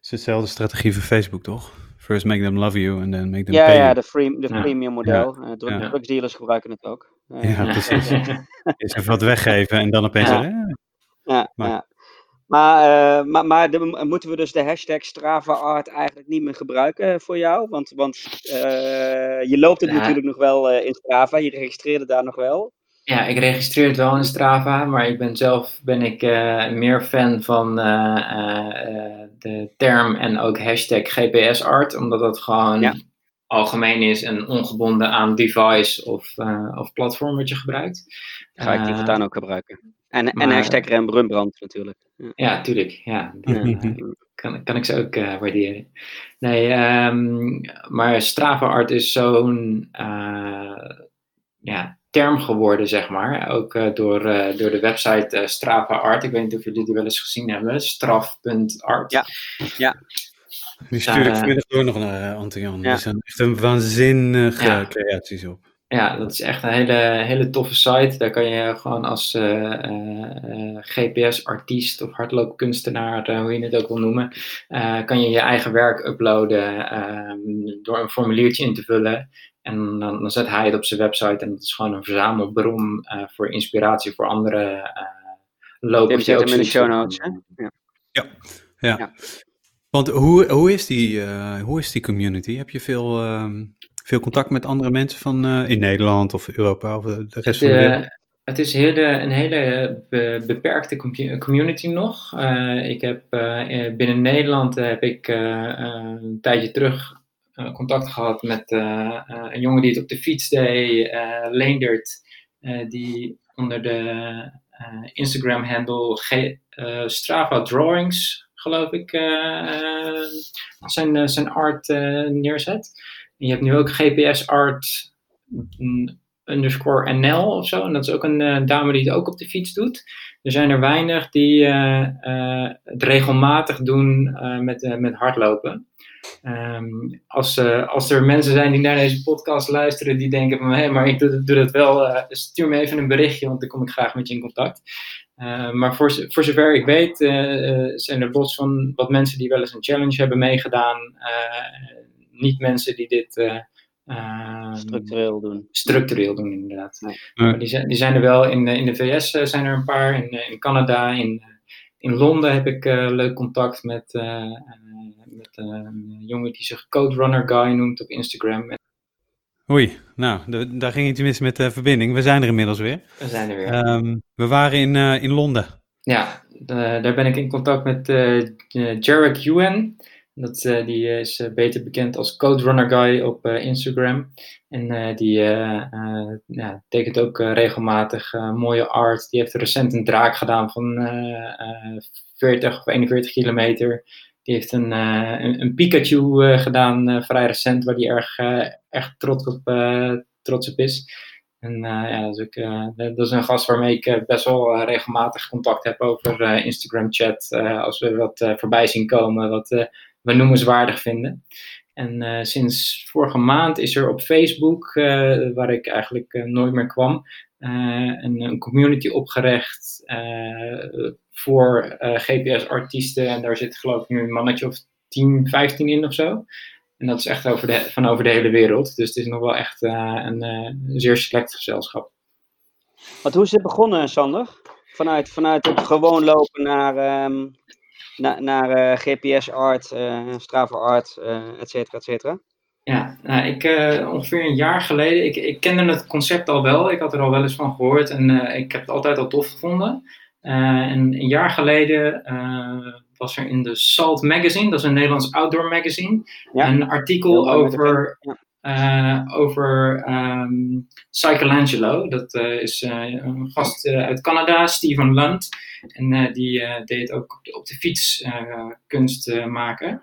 is hetzelfde strategie voor Facebook, toch? First make them love you and then make them ja, pay Ja, de, free, de premium model. Ja. Uh, drugsdealers gebruiken het ook. ja, precies. Is even wat weggeven en dan opeens... Ja, ja, maar, maar, uh, maar, maar de, moeten we dus de hashtag StravaArt eigenlijk niet meer gebruiken voor jou? Want, want uh, je loopt het ja. natuurlijk nog wel uh, in Strava, je registreerde daar nog wel. Ja, ik registreer het wel in Strava, maar ik ben zelf ben ik, meer fan van de term en ook hashtag GPSArt, omdat dat gewoon ja. algemeen is en ongebonden aan device of, of platform wat je gebruikt. Ga ik die voortaan ook gebruiken? En, maar, en hashtag Rembrandt natuurlijk. Ja, ja tuurlijk. Ja, kan, kan ik ze ook uh, waarderen. Nee, um, maar Strava Art is zo'n uh, ja, term geworden, zeg maar. Ook uh, door, door de website Strava Art. Ik weet niet of jullie die wel eens gezien hebben. Straf.art. Ja, ja. Die stuur ik vanmiddag door nog naar Anton-Jan. Ja. Die zijn echt een waanzinnige ja. creaties op. Ja, dat is echt een hele, hele toffe site. Daar kan je gewoon als uh, uh, GPS-artiest of hardloopkunstenaar, hoe je het ook wil noemen, kan je je eigen werk uploaden ehm, door een formuliertje in te vullen. En dan, dan, zet hij het op zijn website en dat is gewoon een verzamelbron voor inspiratie voor andere lopers. Je hebt hem in de show notes, hè? Ja. ja. ja. ja. Want hoe, hoe, is die, hoe is die community? Heb je veel... Ehm, veel contact met andere mensen van uh, in Nederland of Europa of de rest van de wereld? Het is hele, een hele be, beperkte community nog. Uh, ik heb uh, binnen Nederland heb ik een tijdje terug contact gehad met een jongen die het op de fiets deed, Leendert, die onder de Instagram-handle Strava Drawings, geloof ik, zijn, zijn art neerzet je hebt nu ook GPS Art underscore NL of zo. En dat is ook een dame die het ook op de fiets doet. Er zijn er weinig die het regelmatig doen met, met hardlopen. Um, als, als er mensen zijn die naar deze podcast luisteren die denken van hé, hey, maar ik doe, doe dat wel, stuur me even een berichtje, want dan kom ik graag met je in contact. maar voor, voor zover ik weet zijn er los van wat mensen die wel eens een challenge hebben meegedaan niet mensen die dit uh, Ehm, structureel doen. Structureel doen, inderdaad. Maar die, zijn, die zijn er wel in, in de VS zijn er een paar, in, in Canada, in, in Londen heb ik leuk contact met, met een jongen die zich Code Runner Guy noemt op Instagram. Oei, nou, daar ging iets mis met de verbinding. We zijn er inmiddels weer. We zijn er weer. Ehm, we waren in, in Londen. Ja, daar ben ik in contact met Jarek Yuen. Dat, uh, die is beter bekend als Code Runner Guy op Instagram. En die ja, tekent ook regelmatig mooie art. Die heeft recent een draak gedaan van 40 of 41 kilometer. Die heeft een, een, Pikachu gedaan vrij recent, waar hij erg, echt trots op, trots op is. En ja, ik, uh, dat is een gast waarmee ik best wel regelmatig contact heb over Instagram chat. als we wat voorbij zien komen, wat we noemenswaardig vinden. En sinds vorige maand is er op Facebook, waar ik eigenlijk nooit meer kwam, een, een, community opgericht voor GPS-artiesten. En daar zit geloof ik nu een mannetje of 10, 15 in of zo. En dat is echt over de, van over de hele wereld. Dus het is nog wel echt een, zeer select gezelschap. Wat, hoe is dit begonnen, Sander? Vanuit, vanuit het gewoon lopen naar, um, na, naar uh, GPS-art, Strava-art, et cetera, et cetera? Ja, nou, ik, ongeveer een jaar geleden, ik, ik kende het concept al wel. Ik had er al wel eens van gehoord en ik heb het altijd al tof gevonden. en een jaar geleden was er in de Salt Magazine, dat is een Nederlands outdoor magazine, een artikel over, over um, Cyclangelo. Dat uh, is uh, een gast uit Canada, Steven Lund. En die deed ook op de, op fiets kunst maken.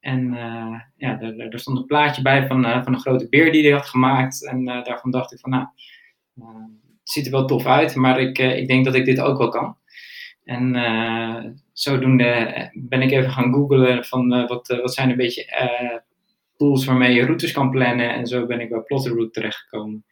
En ja, er, stond een plaatje bij van, van een grote beer die hij had gemaakt. En daarvan dacht ik van, nou, het ziet er wel tof uit, maar ik, ik denk dat ik dit ook wel kan. En uh, zodoende eh, ben ik even gaan googlen van uh, wat, wat zijn een beetje tools waarmee je routes kan plannen. En zo ben ik bij Plotterroute terechtgekomen.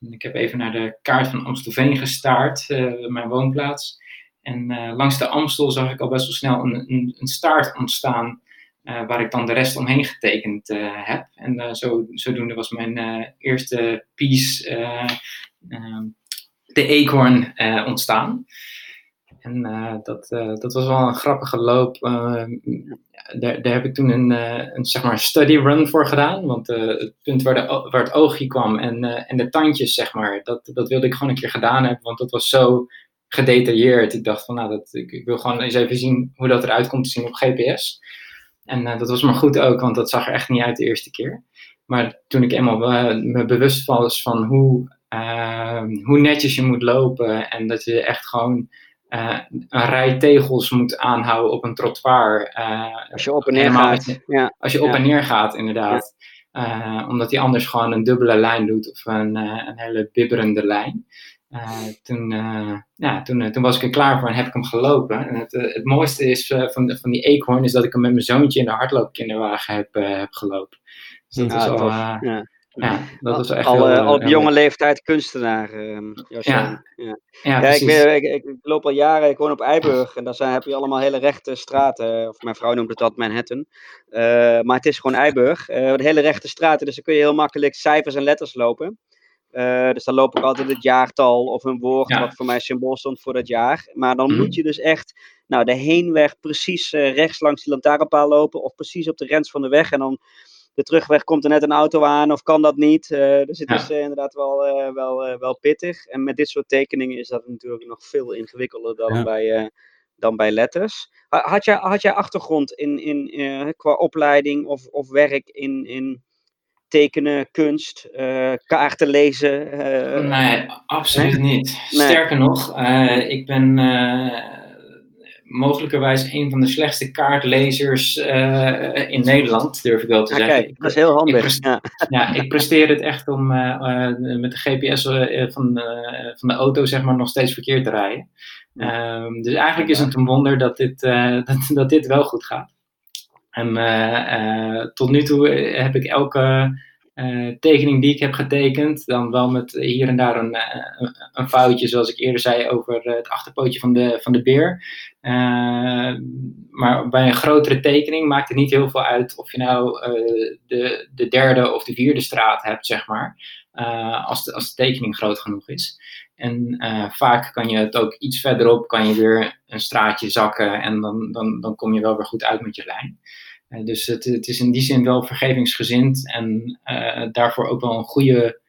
En ik heb even naar de kaart van Amstelveen gestaard, mijn woonplaats. En langs de Amstel zag ik al best wel snel een, een, een staart ontstaan. waar ik dan de rest omheen getekend heb. En zo, zodoende was mijn eerste piece, de eekhoorn, ontstaan. En dat, dat was wel een grappige loop. Daar, daar heb ik toen een, een, zeg maar study run voor gedaan. Want het punt waar, de, waar het oogje kwam en, en de tandjes, zeg maar, dat, dat wilde ik gewoon een keer gedaan hebben. Want dat was zo gedetailleerd. Ik dacht van, nou, dat, ik, ik wil gewoon eens even zien hoe dat eruit komt te zien op GPS. En dat was maar goed ook, want dat zag er echt niet uit de eerste keer. Maar toen ik eenmaal me bewust was van hoe, hoe netjes je moet lopen en dat je echt gewoon uh, een rij tegels moet aanhouden op een trottoir. Uh, als je op en neer gaat. Ja. Als je op en neer gaat, inderdaad. Uh, omdat hij anders gewoon een dubbele lijn doet of een, een hele bibberende lijn. toen, ja, toen, toen was ik er klaar voor en heb ik hem gelopen. En het, het mooiste is van, van die eekhoorn is dat ik hem met mijn zoontje in de hardloopkinderwagen heb, heb gelopen. Dus dat is al, ja. Ja, dat is echt al, heel, al op jonge leeftijd kunstenaar, uh, ja. Ja. ja. ik, ik, ik, loop al jaren, ik woon op Eiburg en daar zijn, heb je allemaal hele rechte straten. Of mijn vrouw noemt het dat Manhattan. Uh, maar het is gewoon Eiburg. Hele rechte straten, dus dan kun je heel makkelijk cijfers en letters lopen. Uh, dus dan loop ik altijd het jaartal of een woord wat voor mij symbool stond voor dat jaar. Maar dan mm. moet je dus echt nou, de heenweg precies rechts langs die lantaarnpaal lopen of precies op de rens van de weg. En dan de terugweg komt er net een auto aan of kan dat niet. Uh, dus het is uh, inderdaad wel, uh, wel, wel pittig. En met dit soort tekeningen is dat natuurlijk nog veel ingewikkelder dan, bij, dan bij letters. Had jij, had jij achtergrond in, in, qua opleiding of, of werk in, in tekenen, kunst, kaarten lezen? nee, absoluut niet. Sterker nog, ik ben mogelijkerwijs een van de slechtste kaartlezers uh, in Nederland, durf ik wel te zeggen. Kijk, dat is heel handig. Ik ja. ja. ik presteer het echt om uh, uh, met de GPS van, van de auto zeg maar, nog steeds verkeerd te rijden. Um, dus eigenlijk is het een wonder dat dit, dat, dat dit wel goed gaat. En tot nu toe heb ik elke tekening die ik heb getekend. Dan wel met hier en daar een, een, foutje, zoals ik eerder zei, over het achterpootje van de, van de beer. maar bij een grotere tekening maakt het niet heel veel uit of je nou de, de derde of de vierde straat hebt, zeg maar. als, de, als de tekening groot genoeg is. En vaak kan je het ook iets verderop, kan je weer een straatje zakken en dan, dan, dan kom je wel weer goed uit met je lijn. Uh, dus het, het is in die zin wel vergevingsgezind en uh, daarvoor ook wel een goede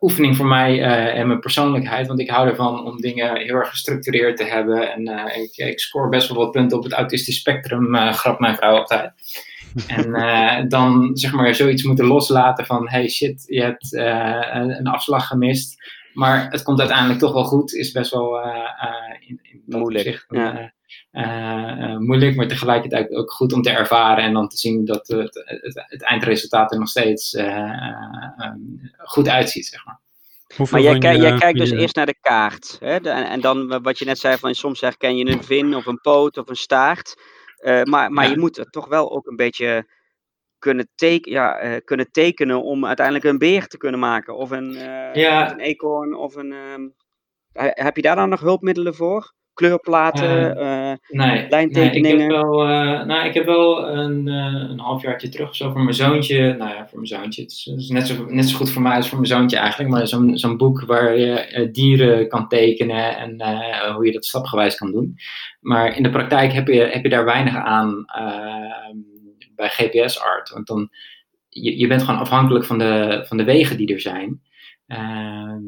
oefening voor mij en mijn persoonlijkheid. Want ik hou ervan om dingen heel erg gestructureerd te hebben. En ik, ik score best wel wat punten op het autistisch spectrum, grapt mijn vrouw altijd. En dan zeg maar zoiets moeten loslaten van, hey shit, je hebt een afslag gemist maar het komt uiteindelijk toch wel goed, is best wel uh, in, in moeilijk. ja. Uh, moeilijk, maar tegelijkertijd ook goed om te ervaren en dan te zien dat het, het, het eindresultaat er nog steeds um, goed uitziet, zeg maar. maar jij, jij kijkt dus eerst naar de kaart. Hè? en dan wat je net zei, van soms herken je een vin of een poot of een staart. maar maar je moet er toch wel ook een beetje kunnen, teken, ja, uh, kunnen tekenen om uiteindelijk een beer te kunnen maken. Of een, uh, ja. een eekhoorn of een... Um, heb je daar dan nog hulpmiddelen voor? Kleurplaten, uh, nee, lijntekeningen? Nee, ik, heb wel, nou, ik heb wel een, een halfjaartje terug zo voor mijn zoontje. Nou ja, voor mijn zoontje. Het is, net, zo, net zo goed voor mij als voor mijn zoontje eigenlijk. Maar zo'n zo'n boek waar je dieren kan tekenen en hoe je dat stapgewijs kan doen. Maar in de praktijk heb je, heb je daar weinig aan ehm, bij GPS-art. Want dan, je, je bent gewoon afhankelijk van de, van de wegen die er zijn. Ehm,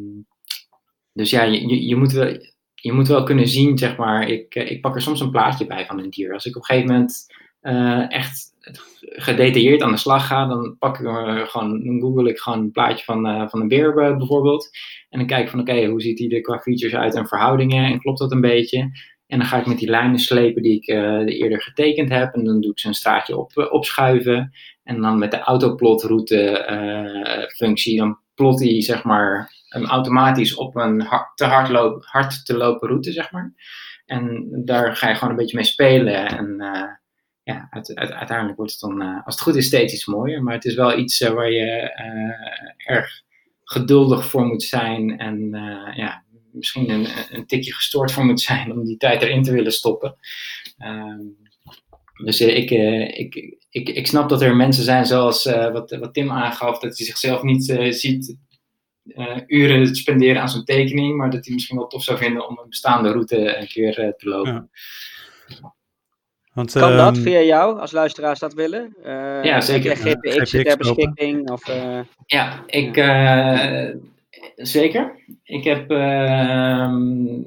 dus ja, je, je, moet wel, je moet wel kunnen zien, zeg maar, ik, eh, ik pak er soms een plaatje bij van een dier. Als ik op een gegeven moment uh, echt gedetailleerd aan de slag ga, dan pak ik er gewoon, dan google ik gewoon een plaatje van, van een beer bijvoorbeeld. En dan kijk ik van, oké, hoe ziet die er qua features uit en verhoudingen en klopt dat een beetje? En dan ga ik met die lijnen slepen die ik eerder getekend heb. En dan doe ik ze een straatje op, opschuiven. En dan met de autoplotroute functie, dan plot hij zeg maar automatisch op een hard, te hard, hard te lopen route, zeg maar. En daar ga je gewoon een beetje mee spelen. En ja, uit, uit, uiteindelijk wordt het dan, als het goed is, steeds iets mooier. Maar het is wel iets waar je erg geduldig voor moet zijn. En ja, misschien een, een tikje gestoord voor moet zijn om die tijd erin te willen stoppen. Ehm, dus ik, ik, ik, ik snap dat er mensen zijn zoals wat, wat Tim aangaf, dat hij zichzelf niet ziet uren spenderen aan zo'n tekening, maar dat hij misschien wel tof zou vinden om een bestaande route een keer te lopen. Ja. Want, kan dat ehm, via jou, als luisteraars dat willen? ja, zeker. Heb je GPX ter beschikking? Of, ja, ik, Zeker. Ik heb uh,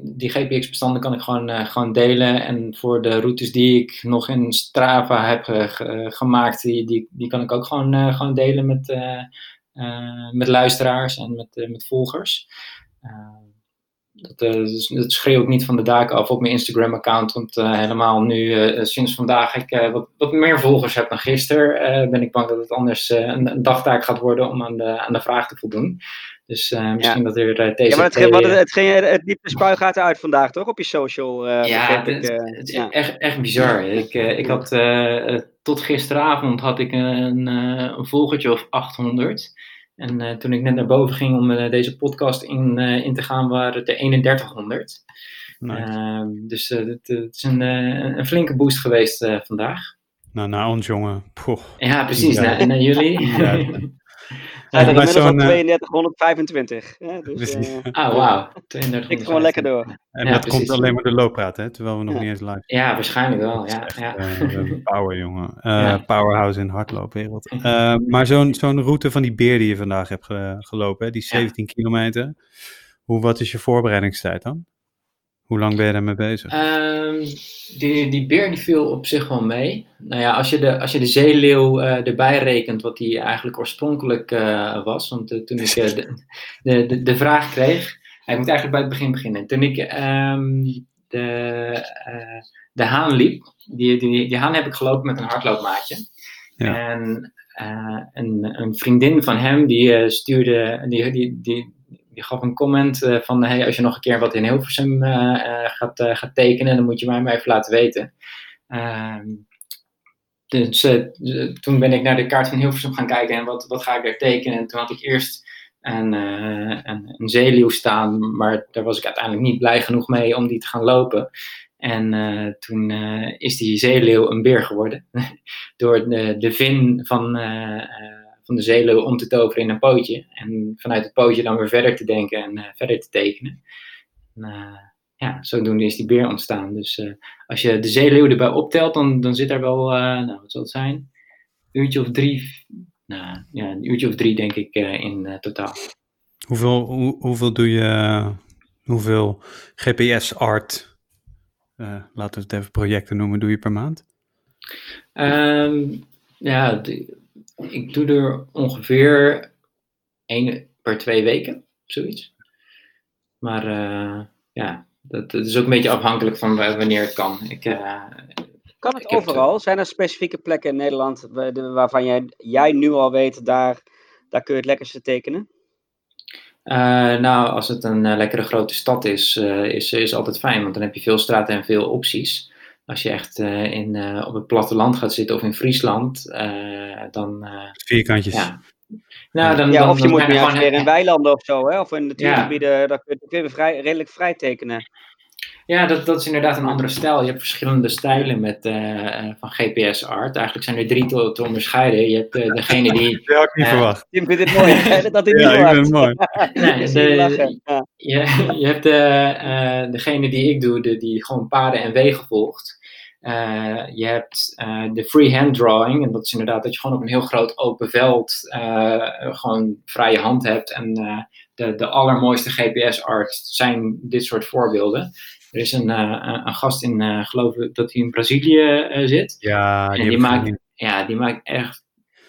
die GPX-bestanden kan ik gewoon, uh, gewoon delen. En voor de routes die ik nog in Strava heb uh, gemaakt, die, die, die kan ik ook gewoon, eh, gewoon delen met, met luisteraars en met, met volgers. Dat, dus, dat schreeuw ik niet van de daken af op mijn Instagram-account. Want helemaal nu, sinds vandaag ik wat, wat meer volgers heb dan gisteren, ben ik bang dat het anders een, een, dagtaak gaat worden om aan de, aan de vraag te voldoen. Dus misschien dat er deze. Ja, maar het, ging, het, het, ging, het liep de spuigaten uit vandaag, toch? Op je social. Ja, het, het, is echt, echt bizar. Ik, ik had tot gisteravond had ik een, een volgertje of 800. En toen ik net naar boven ging om deze podcast in, in te gaan, waren het er 3100. Nice. Ehm, dus het, is een, een flinke boost geweest vandaag. Nou, naar ons jongen. Ja, precies. Naar, naar jullie. Ja. Hij had inmiddels al 3225. Ja, dus, uh, ah, wauw. Ik gewoon lekker door. En ja, dat precies. komt alleen maar de looppraat, hè? Terwijl we nog ja. niet eens live Ja, waarschijnlijk wel. Ja, ja. Uh, power, jongen. Uh, powerhouse in de hardloopwereld. maar zo'n zo'n route van die beer die je vandaag hebt gelopen, hè? die 17 kilometer. Hoe, wat is je voorbereidingstijd dan? Hoe lang ben je daarmee bezig? Um, die, die beer die viel op zich wel mee. Nou ja, als je de, als je de zeeleeuw uh, erbij rekent, wat die eigenlijk oorspronkelijk uh, was. Want uh, toen ik de, de, de, vraag kreeg, hij moet eigenlijk bij het begin beginnen. Toen ik um, de, de haan liep, die, die, die haan heb ik gelopen met een hardloopmaatje. Ja. En een, een vriendin van hem, die stuurde, die, die, die, die gaf een comment uh, van, hey, als je nog een keer wat in Hilversum uh, gaat, gaat tekenen, dan moet je mij maar even laten weten. Ehm, dus toen ben ik naar de kaart van Hilversum gaan kijken en wat, wat ga ik daar tekenen. En toen had ik eerst een, een, een zeeleeuw staan, maar daar was ik uiteindelijk niet blij genoeg mee om die te gaan lopen. En toen is die zeeleeuw een beer geworden. Door de, de vin van, van de zeeleeuw om te toveren in een pootje. En vanuit het pootje dan weer verder te denken en verder te tekenen. En, ja, zodoende is die beer ontstaan. Dus als je de zeeleeuw erbij optelt, dan, dan zit er wel, nou, wat zal het zijn? Een uurtje of drie, nou ja, een uurtje of drie denk ik in totaal. Hoeveel, hoe, hoeveel doe je, hoeveel GPS-art laten we het even projecten noemen, doe je per maand? Um, ja, ik doe er ongeveer één per twee weken, zoiets. Maar uh, ja, dat, dat, is ook een beetje afhankelijk van wanneer het kan. Ik, uh, kan het overal? Zijn er specifieke plekken in Nederland waarvan jij, jij nu al weet, daar, daar kun je het lekkerste tekenen? Uh, nou, als het een lekkere grote stad is, is, is altijd fijn, want dan heb je veel straten en veel opties. Als je echt in, op het platteland gaat zitten of in Friesland, dan... Vierkantjes. Ja. Nou, dan, ja, dan, of je dan moet meer gewoon... in weilanden of zo, hè? of in natuurgebieden, ja. daar kun je vrij, redelijk vrij tekenen. Ja, dat, dat is inderdaad een andere stijl. Je hebt verschillende stijlen met, uh, van GPS-art. Eigenlijk zijn er drie te, te onderscheiden. Je hebt uh, degene die... Dat had ik niet uh, verwacht. Tim vindt het mooi, dat hij niet ja, ik vind het mooi. nee, de, ja. je, je hebt de, degene die ik doe, de, die gewoon paden en wegen volgt. Uh, je hebt uh, de freehand drawing, en dat is inderdaad dat je gewoon op een heel groot open veld uh, gewoon vrije hand hebt. En de, de allermooiste GPS-art zijn dit soort voorbeelden. Er is een, een gast in, geloof ik, dat hij in Brazilië zit. Ja, die, en die maakt, ja, die maakt echt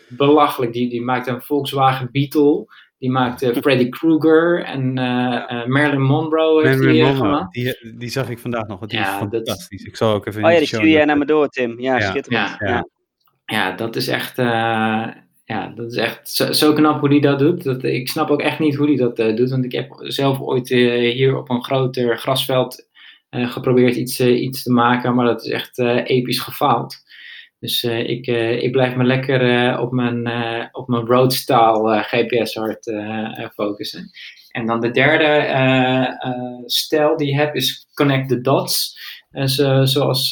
belachelijk. Die, die maakt een Volkswagen Beetle. Die maakt Freddy Krueger en Marilyn Monroe. Heeft Marilyn die, Monroe. Die, die, zag ik vandaag nog. Die ja, is fantastisch. Dat... Ik zal ook even. Oh ja, die stuur jij naar me door, Tim. Ja, ja. schitterend. Ja, ja. ja. dat is echt ja, dat is echt zo, zo, knap hoe hij dat doet. Dat, ik snap ook echt niet hoe hij dat uh, doet. Want ik heb zelf ooit uh, hier op een groter grasveld uh, geprobeerd iets, iets te maken. Maar dat is echt episch gefaald. Dus ik, ik blijf me lekker op mijn, op mijn roadstyle GPS-art focussen. En dan de derde stijl die je hebt is Connect the Dots. Zo, zoals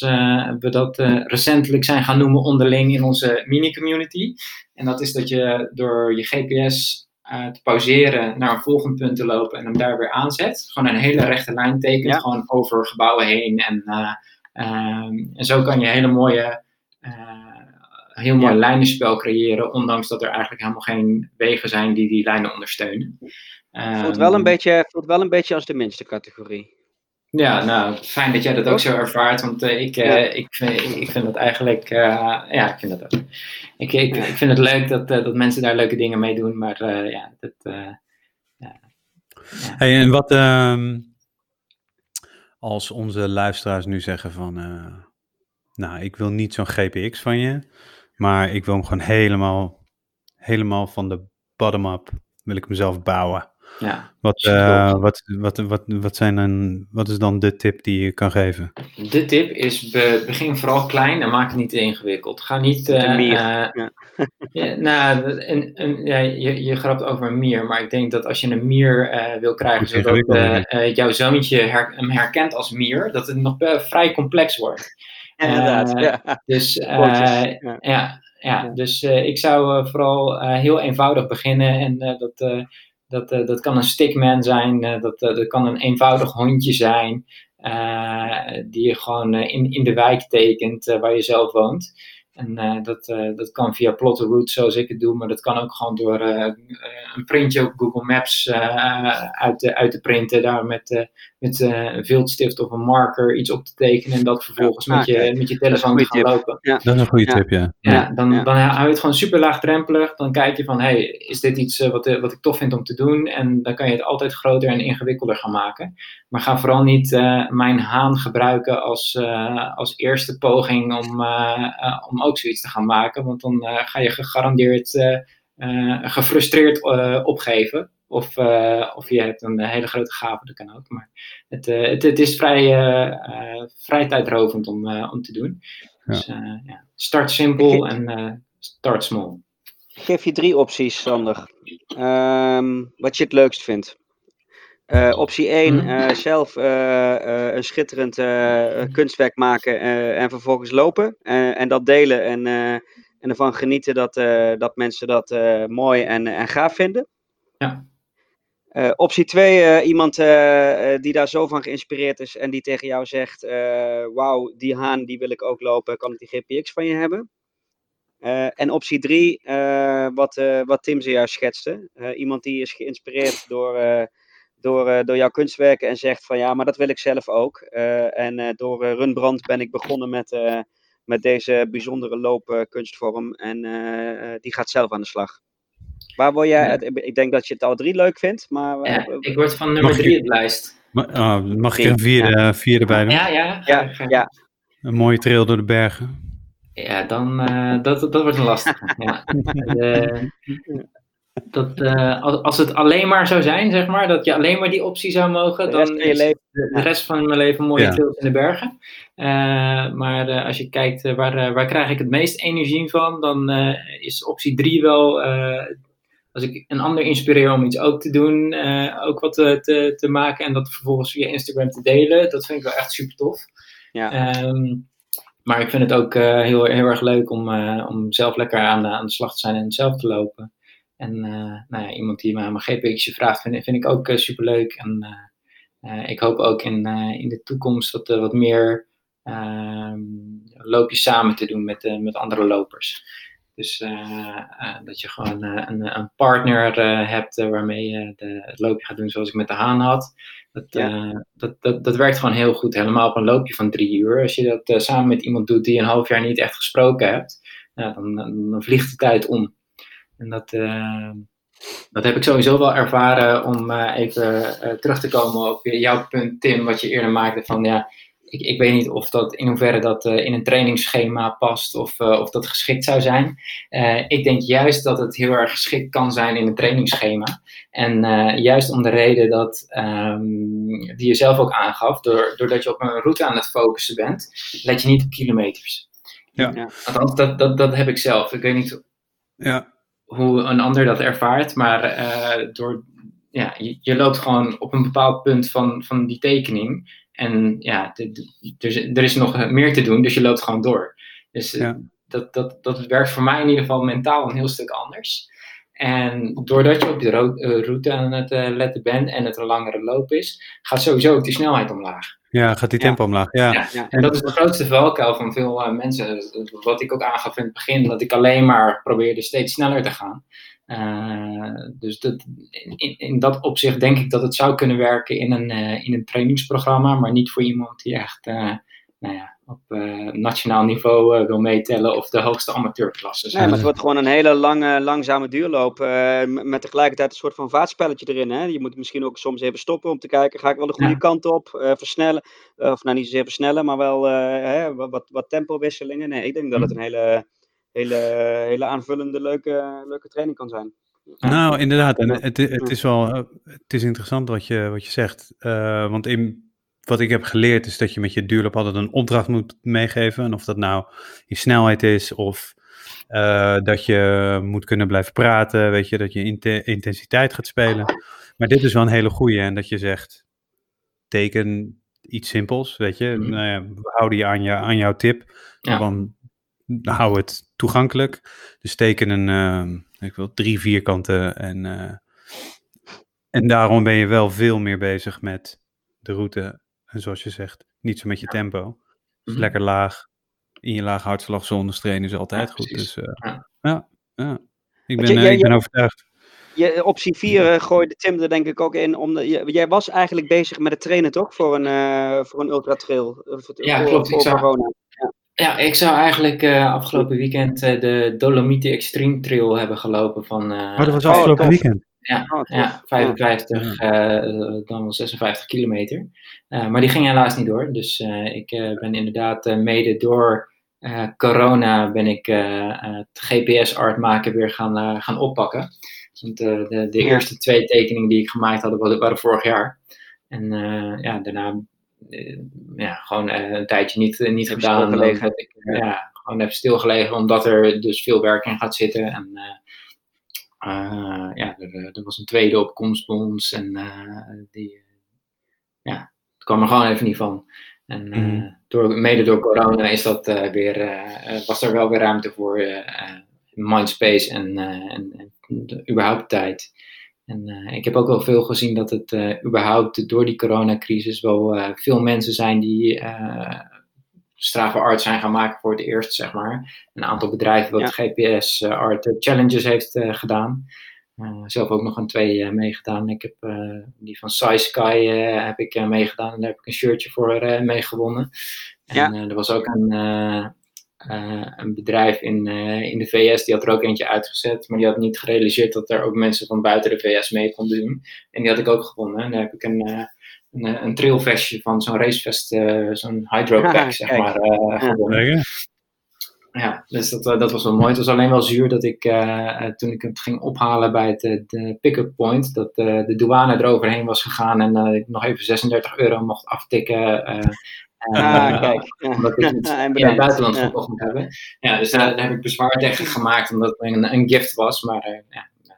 we dat recentelijk zijn gaan noemen onderling in onze mini-community. En dat is dat je door je GPS te pauzeren naar een volgend punt te lopen en hem daar weer aanzet. Gewoon een hele rechte lijn tekent, gewoon over gebouwen heen. En, um, en zo kan je hele mooie, uh, heel mooi ja. lijnenspel creëren, ondanks dat er eigenlijk helemaal geen wegen zijn die die lijnen ondersteunen. Um, voelt, wel een ehm, beetje, voelt wel een beetje als de minste categorie. Ja, nou, fijn dat jij dat ook zo ervaart, want uh, ik, uh, ja. ik, vind, ik vind dat eigenlijk, uh, ja, ik vind dat ook. Ik, ik, ik vind het leuk dat, dat mensen daar leuke dingen mee doen, maar ja, dat, ja. Hey, en wat, um, als onze luisteraars nu zeggen van, nou, ik wil niet zo'n GPX van je, maar ik wil hem gewoon helemaal, helemaal van de bottom-up, wil ik mezelf bouwen. Ja, wat, uh, wat, wat, wat, wat, zijn dan, wat is dan de tip die je kan geven? De tip is be, begin vooral klein en maak het niet te ingewikkeld. Ga niet. Uh, uh, ja. ja. nou, een, een, ja, je, je grapt over een mier, maar ik denk dat als je een mier wil krijgen zodat jouw zoontje her, hem herkent als mier, dat het nog vrij complex wordt. Inderdaad. ja. Dus ja. ja. Ja, dus ik zou vooral heel eenvoudig beginnen en dat dat, dat kan een stickman zijn, dat, dat kan een eenvoudig hondje zijn, die je gewoon in, in de wijk tekent waar je zelf woont. En uh, dat, uh, dat kan via Plotterroute zoals ik het doe, maar dat kan ook gewoon door uh, een printje op Google Maps uit, te, uit te printen, daar met, met een viltstift of een marker iets op te tekenen en dat vervolgens ja, met, je, met je telefoon te gaan lopen. Ja. Dat is een goede tip, ja. ja. dan, dan hou je het gewoon super laagdrempelig. Dan kijk je van, hey, is dit iets wat, wat ik tof vind om te doen? En dan kan je het altijd groter en ingewikkelder gaan maken. Maar ga vooral niet mijn haan gebruiken als, als eerste poging om, om ook zoiets te gaan maken. Want dan uh, ga je gegarandeerd uh, gefrustreerd opgeven. Of, of je hebt een hele grote gave, dat kan ook. Maar het, het, het is vrij, vrij tijdrovend om, om te doen. Dus ja, start simpel en start small. Ik geef je drie opties, Sander. Ehm, wat je het leukst vindt. Uh, optie 1, uh, mhm. eh, zelf uh, een schitterend kunstwerk maken en vervolgens lopen. en dat delen en, en ervan genieten dat, dat mensen dat mooi en, en gaaf vinden. Ja. Optie 2, iemand die daar zo van geïnspireerd is en die tegen jou zegt: Wauw, die haan die wil ik ook lopen, kan ik die GPX van je hebben? en optie 3, wat, wat Tim zojuist schetste. iemand die is geïnspireerd door door, door jouw kunstwerken en zegt van ja, maar dat wil ik zelf ook. En door Runbrand ben ik begonnen met, met deze bijzondere loopkunstvorm en die gaat zelf aan de slag. Waar word jij, ik denk dat je het al drie leuk vindt, maar... Ja, ik word van nummer drie op de lijst. Oh, mag ik een vierde, ja. vierde bij doen? Ja, ja. ja, ja. Een mooie trail door de bergen. Ja, dan, dat, dat wordt een lastige. ja. De, dat, uh, als het alleen maar zou zijn, zeg maar, dat je alleen maar die optie zou mogen, dan is de, de, rest van mijn leven mooie ja. in de bergen. Uh, maar uh, als je kijkt waar, waar krijg ik het meest energie van, dan is optie 3 wel, als ik een ander inspireer om iets ook te doen, ook wat te, te, te, maken en dat vervolgens via Instagram te delen, dat vind ik wel echt super tof. Ja. Um, maar ik vind het ook heel, heel erg leuk om, om zelf lekker aan, aan de slag te zijn en zelf te lopen. En nou ja, iemand die me aan mijn GPXje vraagt, vind, vind ik ook uh, superleuk. En ik hoop ook in, in de toekomst wat, wat meer ehm, loopjes samen te doen met, met andere lopers. Dus dat je gewoon een, een, partner hebt waarmee je de, het loopje gaat doen zoals ik met de haan had. Dat, ja. dat, dat, dat werkt gewoon heel goed. Helemaal op een loopje van drie uur. Als je dat samen met iemand doet die een half jaar niet echt gesproken hebt, dan, dan vliegt de tijd om. En dat, uh, dat heb ik sowieso wel ervaren om uh, even uh, terug te komen op jouw punt, Tim, wat je eerder maakte van ja, ik, ik weet niet of dat in hoeverre dat in een trainingsschema past of, of dat geschikt zou zijn. ik denk juist dat het heel erg geschikt kan zijn in een trainingsschema. En juist om de reden dat, um, die je zelf ook aangaf, door, doordat je op een route aan het focussen bent, let je niet op kilometers. Ja. ja. Althans, dat, dat, dat heb ik zelf. Ik weet niet ja hoe een ander dat ervaart, maar uh, door, ja, je, je, loopt gewoon op een bepaald punt van, van die tekening. En ja, er, er is nog meer te doen, dus je loopt gewoon door. Dus uh, dat, dat, dat werkt voor mij in ieder geval mentaal een heel stuk anders. En doordat je op de route aan het letten bent en het een langere loop is, gaat sowieso ook die snelheid omlaag. Ja, gaat die tempo omlaag. Ja. ja. En dat is de grootste valkuil van veel uh, mensen. Wat ik ook aangaf in het begin, dat ik alleen maar probeerde steeds sneller te gaan. Uh, dus dat, in, in, dat opzicht denk ik dat het zou kunnen werken in een, uh, in een trainingsprogramma, maar niet voor iemand die echt nou ja, op uh, nationaal niveau uh, wil meetellen of de hoogste amateurklasse. Nee, maar het wordt gewoon een hele lange, langzame duurloop uh, met tegelijkertijd een soort van vaatspelletje erin. Hè? Je moet misschien ook soms even stoppen om te kijken, ga ik wel de goede ja. kant op, versnellen. of nou niet zozeer versnellen, maar wel hè, wat, wat tempowisselingen. Nee, ik denk dat het een hele, hele, hele aanvullende, leuke, leuke training kan zijn. Nou, inderdaad. En het, het, is wel het is interessant wat je, wat je zegt. want in wat ik heb geleerd is dat je met je duurloop altijd een opdracht moet meegeven. En of dat nou je snelheid is of uh, dat je moet kunnen blijven praten, weet je, dat je intensiteit gaat spelen. Maar dit is wel een hele goede en dat je zegt, teken iets simpels, weet je. Mm. Nou ja, we houden je aan, je, aan jouw tip, ja. hou het toegankelijk. Dus teken een, uh, ik wil drie vierkanten en, uh, en daarom ben je wel veel meer bezig met de route en zoals je zegt, niet zo met je tempo. Dus mm-hmm. lekker laag. In je lage hartslagzone trainen is altijd ja, goed. Dus uh, ja. ja, ja. Ik ben, uh, ik ben overtuigd. Je, optie 4 uh, gooide Tim er denk ik ook in. Om je, jij was eigenlijk bezig met het trainen toch? Voor een, uh, voor een ultra trail. ja, voor, klopt. Voor ik zou, ja. ja. ik zou eigenlijk afgelopen weekend de Dolomite Extreme Trail hebben gelopen. Van, oh, dat was afgelopen oh, weekend? Ja, oh, ja 55, ja. Uh, dan wel 56 kilometer. Uh, maar die ging helaas niet door. Dus uh, ik ben inderdaad mede door corona ben ik het GPS-art maken weer gaan, gaan oppakken. Want de, de eerste twee tekeningen die ik gemaakt had, waren vorig jaar. En ja, daarna ja, gewoon een tijdje niet, niet gedaan. Ik, ja. gewoon even stilgelegen, omdat er dus veel werk in gaat zitten. En ja, er, er, was een tweede opkomst bij ons en die, ja, het kwam er gewoon even niet van. En mm. door, mede door corona is dat weer, was er wel weer ruimte voor mindspace en, en, en de, überhaupt tijd. En uh, ik heb ook wel veel gezien dat het uh, überhaupt door die coronacrisis wel uh, veel mensen zijn die straffe art zijn gaan maken voor het eerst, zeg maar. Een aantal bedrijven wat ja. GPS art challenges heeft gedaan. zelf ook nog een twee meegedaan. Ik heb die van Sci Sky heb ik meegedaan en daar heb ik een shirtje voor meegewonnen. En ja. er was ook een uh, een bedrijf in, uh, in de VS, die had er ook eentje uitgezet, maar die had niet gerealiseerd dat er ook mensen van buiten de VS mee konden doen. En die had ik ook gewonnen. En daar heb ik een, uh, een, een trailvestje van zo'n racevest, zo'n hydropack, ah, zeg maar, gewonnen. Ja, dus dat, dat was wel mooi. Het was alleen wel zuur dat ik toen ik het ging ophalen bij het de pick-up point, dat de douane eroverheen was gegaan en ik nog even 36 euro mocht aftikken Ah, kijk. Omdat ik het in het buitenland ja. verkocht moet hebben. Ja, dus daar, daar, heb ik bezwaar tegen gemaakt, omdat het een, een gift was. Maar uh, ja, uh,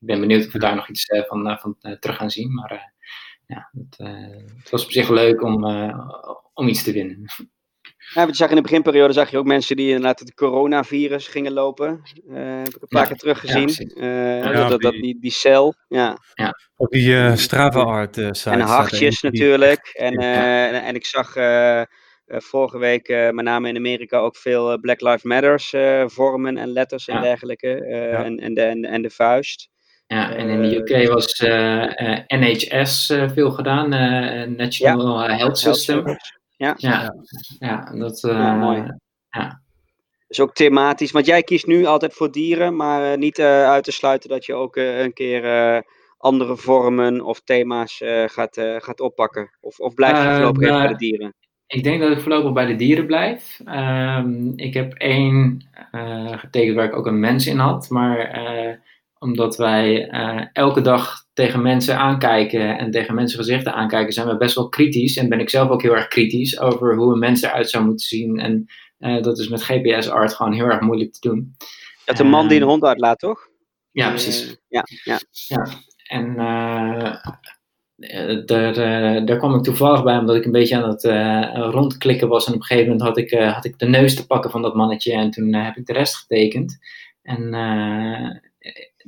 ik ben benieuwd of we daar nog iets uh, van, van terug gaan zien. Maar ja, het, het, was op zich leuk om, om iets te winnen. Ja, je zag in de beginperiode zag je ook mensen die inderdaad het coronavirus gingen lopen. Uh, heb ik een paar ja, keer teruggezien. Ja, uh, ja, dat, dat, die, die cel. Ja. ja. Op die uh, Strava art site. En hartjes natuurlijk. En, en, en, ik zag vorige week met name in Amerika ook veel Black Lives Matters vormen en letters en dergelijke. En, en, de, en, en de vuist. Ja, en in de UK was NHS veel gedaan, National Health System. Ja, ja, ja dat uh, mooi. Ja. Dus ook thematisch, want jij kiest nu altijd voor dieren, maar uh, niet uh, uit te sluiten dat je ook een keer andere vormen of thema's gaat, gaat oppakken. Of, of blijf je voorlopig even bij de dieren? Ik denk dat ik voorlopig bij de dieren blijf. Um, ik heb één getekend waar ik ook een mens in had, maar omdat wij uh, elke dag tegen mensen aankijken en tegen mensen gezichten aankijken, zijn we best wel kritisch. En ben ik zelf ook heel erg kritisch over hoe een mens eruit zou moeten zien. En uh, dat is met GPS-art gewoon heel erg moeilijk te doen. Dat een man die een ehm, hond uitlaat, toch? Ja, precies. ja, ja. ja. En daar, daar kwam ik toevallig bij, omdat ik een beetje aan het rondklikken was. En op een gegeven moment had ik, had ik de neus te pakken van dat mannetje. En toen heb ik de rest getekend. En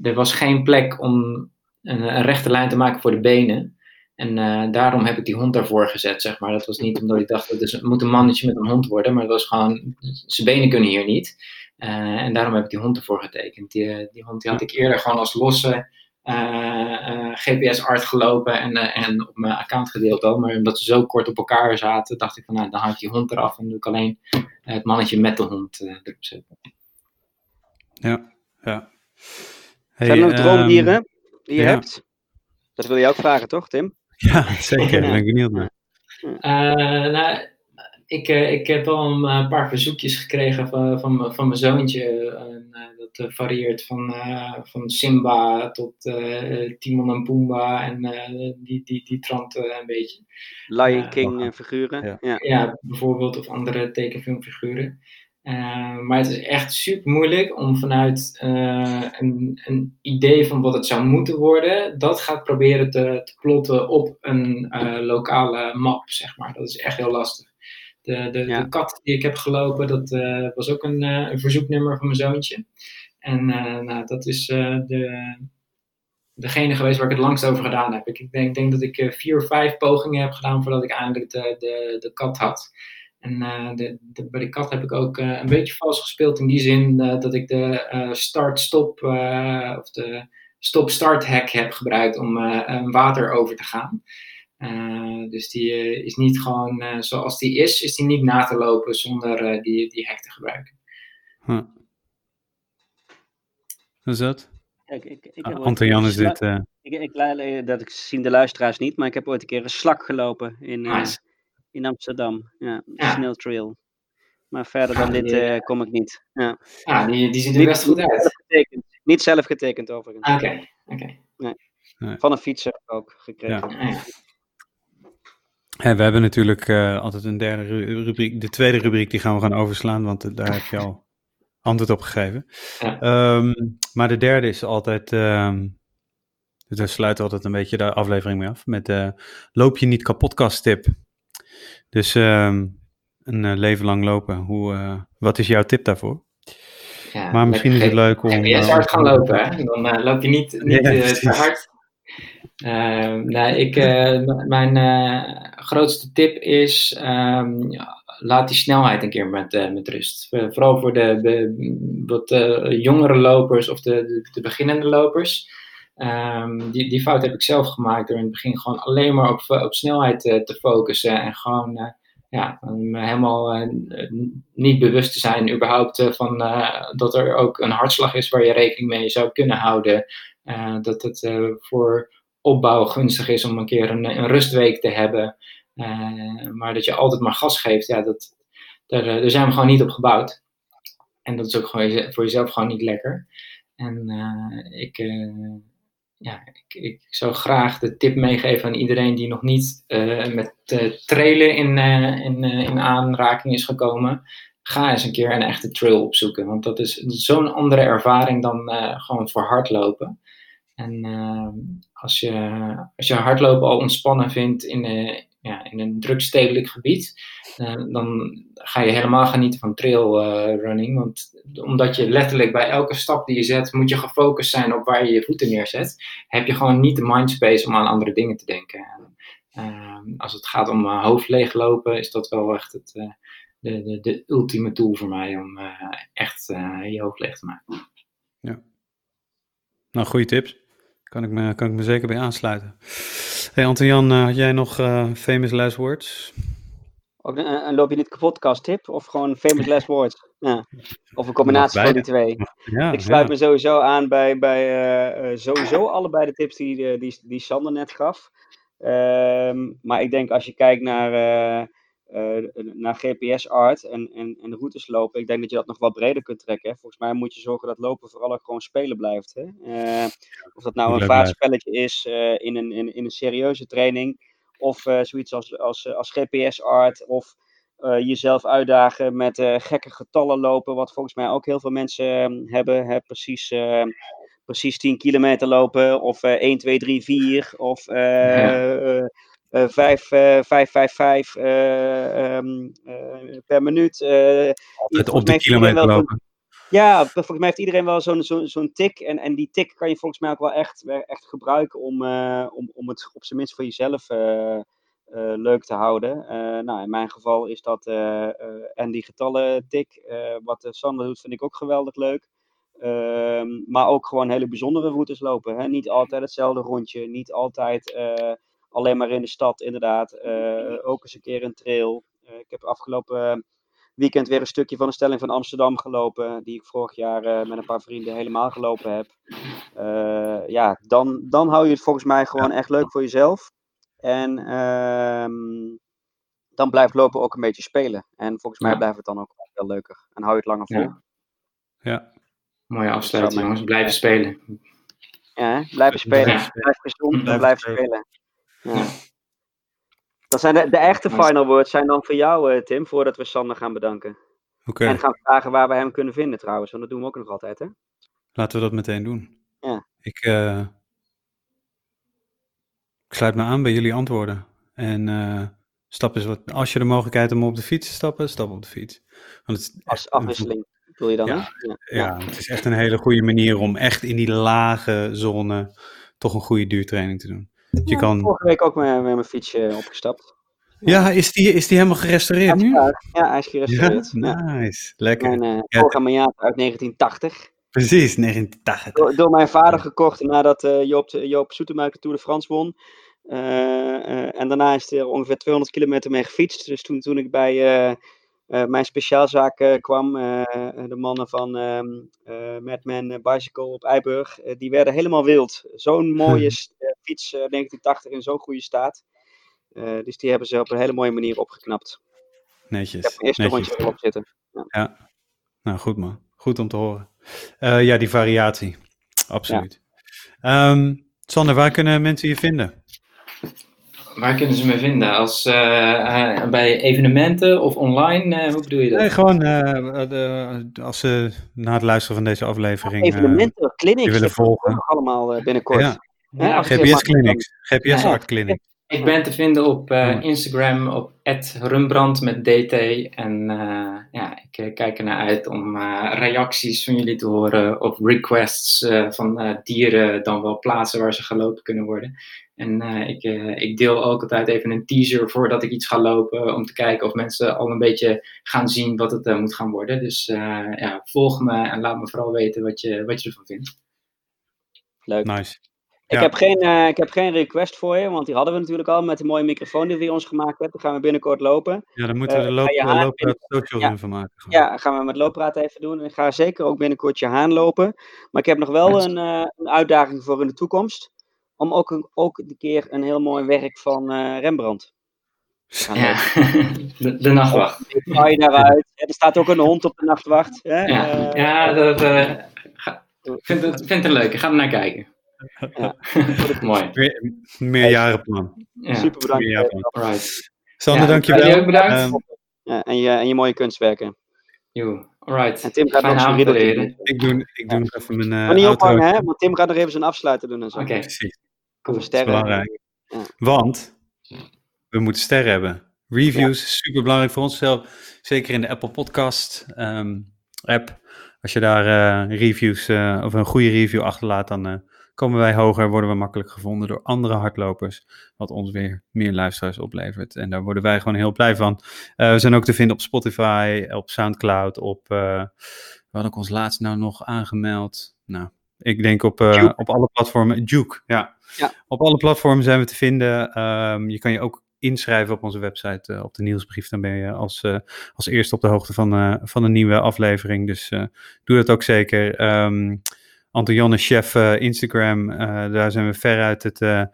er was geen plek om een, een, rechte lijn te maken voor de benen. En uh, daarom heb ik die hond daarvoor gezet, zeg maar. Dat was niet omdat ik dacht, het moet een mannetje met een hond worden. Maar het was gewoon, zijn benen kunnen hier niet. Uh, en daarom heb ik die hond ervoor getekend. Die, eh, die hond die had ik eerder gewoon als losse GPS-art gelopen en, en op mijn account gedeeld al. Maar omdat ze zo kort op elkaar zaten, dacht ik van, nou, dan haal ik die hond eraf en doe ik alleen het mannetje met de hond erop zetten. Ja, ja. Hey, Zijn er nog droomdieren um, die je ja. hebt? Dat wil je ook vragen, toch, Tim? Ja, zeker. Ik ben benieuwd naar. Uh, nou, ik, uh, ik heb al een uh, paar verzoekjes gekregen van, van, van mijn zoontje. dat varieert van, van Simba tot Timon en Pumbaa en die, die, die trant een beetje. Lion King figuren. Ja. Ja. ja. bijvoorbeeld, of andere tekenfilmfiguren. Uh, maar het is echt super moeilijk om vanuit uh, een, een, idee van wat het zou moeten worden, dat gaat proberen te, te plotten op een uh, lokale map, zeg maar. Dat is echt heel lastig. De, de, ja. de kat die ik heb gelopen, dat was ook een, een, verzoeknummer van mijn zoontje. En nou, dat is de, degene geweest waar ik het langst over gedaan heb. Ik denk, denk dat ik vier of vijf pogingen heb gedaan voordat ik eindelijk de, de, de kat had. En uh, de, de, bij de kat heb ik ook uh, een beetje vals gespeeld in die zin uh, dat ik de start-stop of de stop-start hack heb gebruikt om water over te gaan. dus die is niet gewoon zoals die is, is die niet na te lopen zonder die, die hack te gebruiken. Huh. Hoe is dat? Ik, ik, ik ah, Anton Jan is dit. Ik, ik, dat ik zien de luisteraars niet, maar ik heb ooit een keer een slak gelopen in, nice in Amsterdam. Ja, ja. Snail Maar verder dan dit uh, kom ik niet. Ja, ja die, die ziet er best goed uit. Getekend. Niet zelf getekend overigens. Oké, okay. oké. Okay. Nee. Van een fietser ook gekregen. Ja. we hebben natuurlijk uh, altijd een derde rubriek. De tweede rubriek die gaan we gaan overslaan, want daar heb je al antwoord op gegeven. Ja. Um, maar de derde is altijd. Um, dus we sluiten altijd een beetje de aflevering mee af met uh, loop je niet kapotkast tip. Dus um, een uh, leven lang lopen. Hoe, uh, wat is jouw tip daarvoor? Ja, maar misschien is het leuk om... Je hard gaan lopen, hè? Dan loop je niet, niet ja, te hard. nee, ik, mijn grootste tip is laat die snelheid een keer met, uh, met rust. Uh, vooral voor de, de wat uh, jongere lopers of de, de, de beginnende lopers. Um, die, die fout heb ik zelf gemaakt door in het begin gewoon alleen maar op, op snelheid te focussen. En gewoon ja, helemaal niet bewust te zijn überhaupt van dat er ook een hartslag is waar je rekening mee zou kunnen houden. dat het voor opbouw gunstig is om een keer een, een rustweek te hebben. Maar dat je altijd maar gas geeft, ja, dat, daar, eh, daar zijn we gewoon niet op gebouwd. En dat is ook gewoon voor jezelf gewoon niet lekker. En ik, ja, ik, ik, zou graag de tip meegeven aan iedereen die nog niet met trailen in, in, in aanraking is gekomen. Ga eens een keer een echte trail opzoeken. Want dat is zo'n andere ervaring dan gewoon voor hardlopen. En als, je, als je hardlopen al ontspannen vindt in, in een druk stedelijk gebied, uh, dan ga je helemaal genieten van trailrunning. want omdat je letterlijk bij elke stap die je zet, moet je gefocust zijn op waar je je voeten neerzet. Heb je gewoon niet de mindspace om aan andere dingen te denken. En, als het gaat om hoofd leeglopen, is dat wel echt het, de, de, de ultieme tool voor mij om echt je hoofd leeg te maken. Ja. Nou, goede tips. Kan ik me, kan ik me zeker bij aansluiten. Hey Anton-Jan, uh, had jij nog uh, famous last words? Ook een, een loop je niet kapotkast tip of gewoon famous last words? Ja. Of een combinatie van die twee. Ja, ik sluit ja. me sowieso aan bij, bij uh, sowieso allebei de tips die, die, die Sander net gaf. Ehm, maar ik denk als je kijkt naar uh, naar GPS-art en, en, en routes lopen. Ik denk dat je dat nog wat breder kunt trekken. Hè. Volgens mij moet je zorgen dat lopen vooral ook gewoon spelen blijft. Hè. Uh, of dat nou een vaartspelletje is uh, in, een, in, in, een serieuze training. Of zoiets als, als, als GPS-art. Of jezelf uitdagen met gekke getallen lopen. Wat volgens mij ook heel veel mensen ehm, hebben. Hè. Precies precies 10 kilometer lopen, of uh, 1, 2, 3, 4, of ja. 5, 5, 5, 5 per minuut. Altijd op de kilometer lopen. Ja, volgens mij heeft iedereen wel zo'n zo'n zo'n tik. En, en die tik kan je volgens mij ook wel echt, echt gebruiken om, uh, om, om het op zijn minst voor jezelf uh, uh, leuk te houden. nou, in mijn geval is dat en die getallen tik. wat Sander doet vind ik ook geweldig leuk. Ehm, maar ook gewoon hele bijzondere routes lopen. Hè? Niet altijd hetzelfde rondje. Niet altijd alleen maar in de stad, inderdaad. Uh, ook eens een keer een trail. Uh, ik heb afgelopen weekend weer een stukje van de stelling van Amsterdam gelopen. Die ik vorig jaar uh, met een paar vrienden helemaal gelopen heb. ja, dan, dan hou je het volgens mij gewoon echt leuk voor jezelf. En ehm, dan blijft lopen ook een beetje spelen. En volgens mij blijft het dan ook wel leuker. En hou je het langer vol. Ja. ja. Mooie afsluiting, jongens. Blijven spelen. Ja, blijven spelen. Blijf gezond en blijf spelen. Ja. Zijn de, de echte final words zijn dan voor jou, uh, Tim, voordat we Sander gaan bedanken. Okay. En gaan vragen waar we hem kunnen vinden trouwens, want dat doen we ook nog altijd, hè? Laten we dat meteen doen. Ja. Ik, uh, ik sluit me aan bij jullie antwoorden. En uh, stap eens wat, als je de mogelijkheid om op de fiets te stappen, stap op de fiets. Want het Als afwisseling bedoel je dan, ja, ja, ja, het is echt een hele goede manier om echt in die lage zone toch een goede duurtraining te doen. Je ja, kan... Vorige week ook met, met mijn fietsje opgestapt. Ja, is die, is die helemaal gerestaureerd nu? Ja, hij is gerestaureerd. Nice, lekker. Mijn uh, ja, uit 1980. Precies, 1980. Door, door mijn vader gekocht nadat uh, Joop, Joop Soetemelk de Tour de France won. Uh, uh, en daarna is er ongeveer 200 kilometer mee gefietst. Dus toen, toen ik bij mijn speciaalzaak uh, kwam. Uh, de mannen van um, Madman Bicycle op Eiburg. die werden helemaal wild. Zo'n mooie fiets, 1980 in zo'n goede staat. dus die hebben ze op een hele mooie manier opgeknapt. Netjes. Ik heb mijn eerste Netjes. rondje erop zitten. Ja. ja. nou goed man. Goed om te horen. ja, die variatie. Absoluut. Ja. Um, Sander, waar kunnen mensen je vinden? Waar kunnen ze me vinden? Als, bij evenementen of online? hoe bedoel je dat? Nee, gewoon de, als ze na het luisteren van deze aflevering... evenementen, clinics. willen volgen. allemaal binnenkort. Ja. Ja, GPS Clinics. Ik ben te vinden op uh, Instagram op @rumbrand met dt en uh, ja, ik uh, kijk ernaar uit om reacties van jullie te horen of requests van dieren dan wel plaatsen waar ze gelopen kunnen worden. En ik, ik deel ook altijd even een teaser voordat ik iets ga lopen om te kijken of mensen al een beetje gaan zien wat het moet gaan worden. Dus ja, volg me en laat me vooral weten wat je, wat je ervan vindt. Leuk. Nice. Ik, heb geen, uh, ik heb geen request voor je, want die hadden we natuurlijk al met de mooie microfoon die we ons gemaakt hebben. Dan gaan we binnenkort lopen. Ja, dan moeten we de loop, uh, looppraat social ja. van maken. Ja, gaan we met looppraat even doen. Ik ga zeker ook binnenkort je haan lopen. Maar ik heb nog wel een, uh, een, uitdaging voor in de toekomst. Om ook een, ook een keer een heel mooi werk van Rembrandt. Ja, de, de, nachtwacht. Ga je daaruit. er staat ook een hond op de nachtwacht. Hè? Ja, ja dat ga, vind, het, vind het leuk. Ik ga er naar kijken. Ja. Mooi. Meer, meerjarenplan. Ja. Super bedankt. Meerjarenplan. Alright. Sander, Ja, dankjewel. bedankt. Ehm, Ja, en, je, en je mooie kunstwerken. Jo, alright. En Tim gaat Fijne nog zijn ik doe, ik doe nog even mijn eh Maar niet outro. ophangen, hè? Want Tim gaat nog even zijn afsluiten doen en zo. Oké, Precies, cool. Sterren. belangrijk. Ja. Want we moeten sterren hebben. Reviews, super belangrijk voor onszelf. Zeker in de Apple Podcast ehm, app. Als je daar eh, reviews eh, of een goede review achterlaat, dan eh, komen wij hoger, worden we makkelijk gevonden door andere hardlopers. Wat ons weer meer luisteraars oplevert. En daar worden wij gewoon heel blij van. Eh, we zijn ook te vinden op Spotify, op Soundcloud, op. eh we hadden ook ons laatst nou nog aangemeld. Nou, ik denk op, eh, op alle platformen. Juke, ja. Ja. Op alle platformen zijn we te vinden. Ehm, je kan je ook inschrijven op onze website, op de nieuwsbrief. Dan ben je als, als eerste op de hoogte van, eh, van een nieuwe aflevering. Dus doe dat ook zeker. Ehm Anton Chef eh, Instagram, eh, daar zijn we veruit het, eh,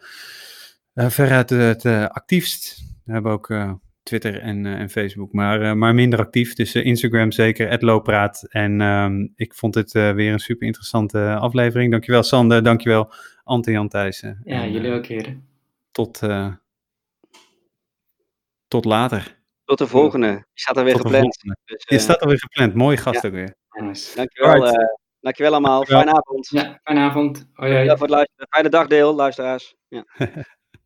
veruit het actiefst. We hebben ook eh, Twitter en, eh, en Facebook, maar, eh, maar minder actief. Dus Instagram zeker, het Loopraad. En ehm, ik vond dit eh, weer een super interessante aflevering. Dankjewel Sander, dankjewel Anton Jan Thijssen. Ja, En, jullie ook, heren. Tot, eh, tot later. Tot de volgende. Die staat er weer Tot gepland. Dus, Je staat alweer gepland, mooie gast ja. ook weer. Nice. dankjewel, eh, dankjewel allemaal. Fijne avond. Ja, fijne avond. Hoi, voor het luisteren. Fijne dag, deel, luisteraars. Ja.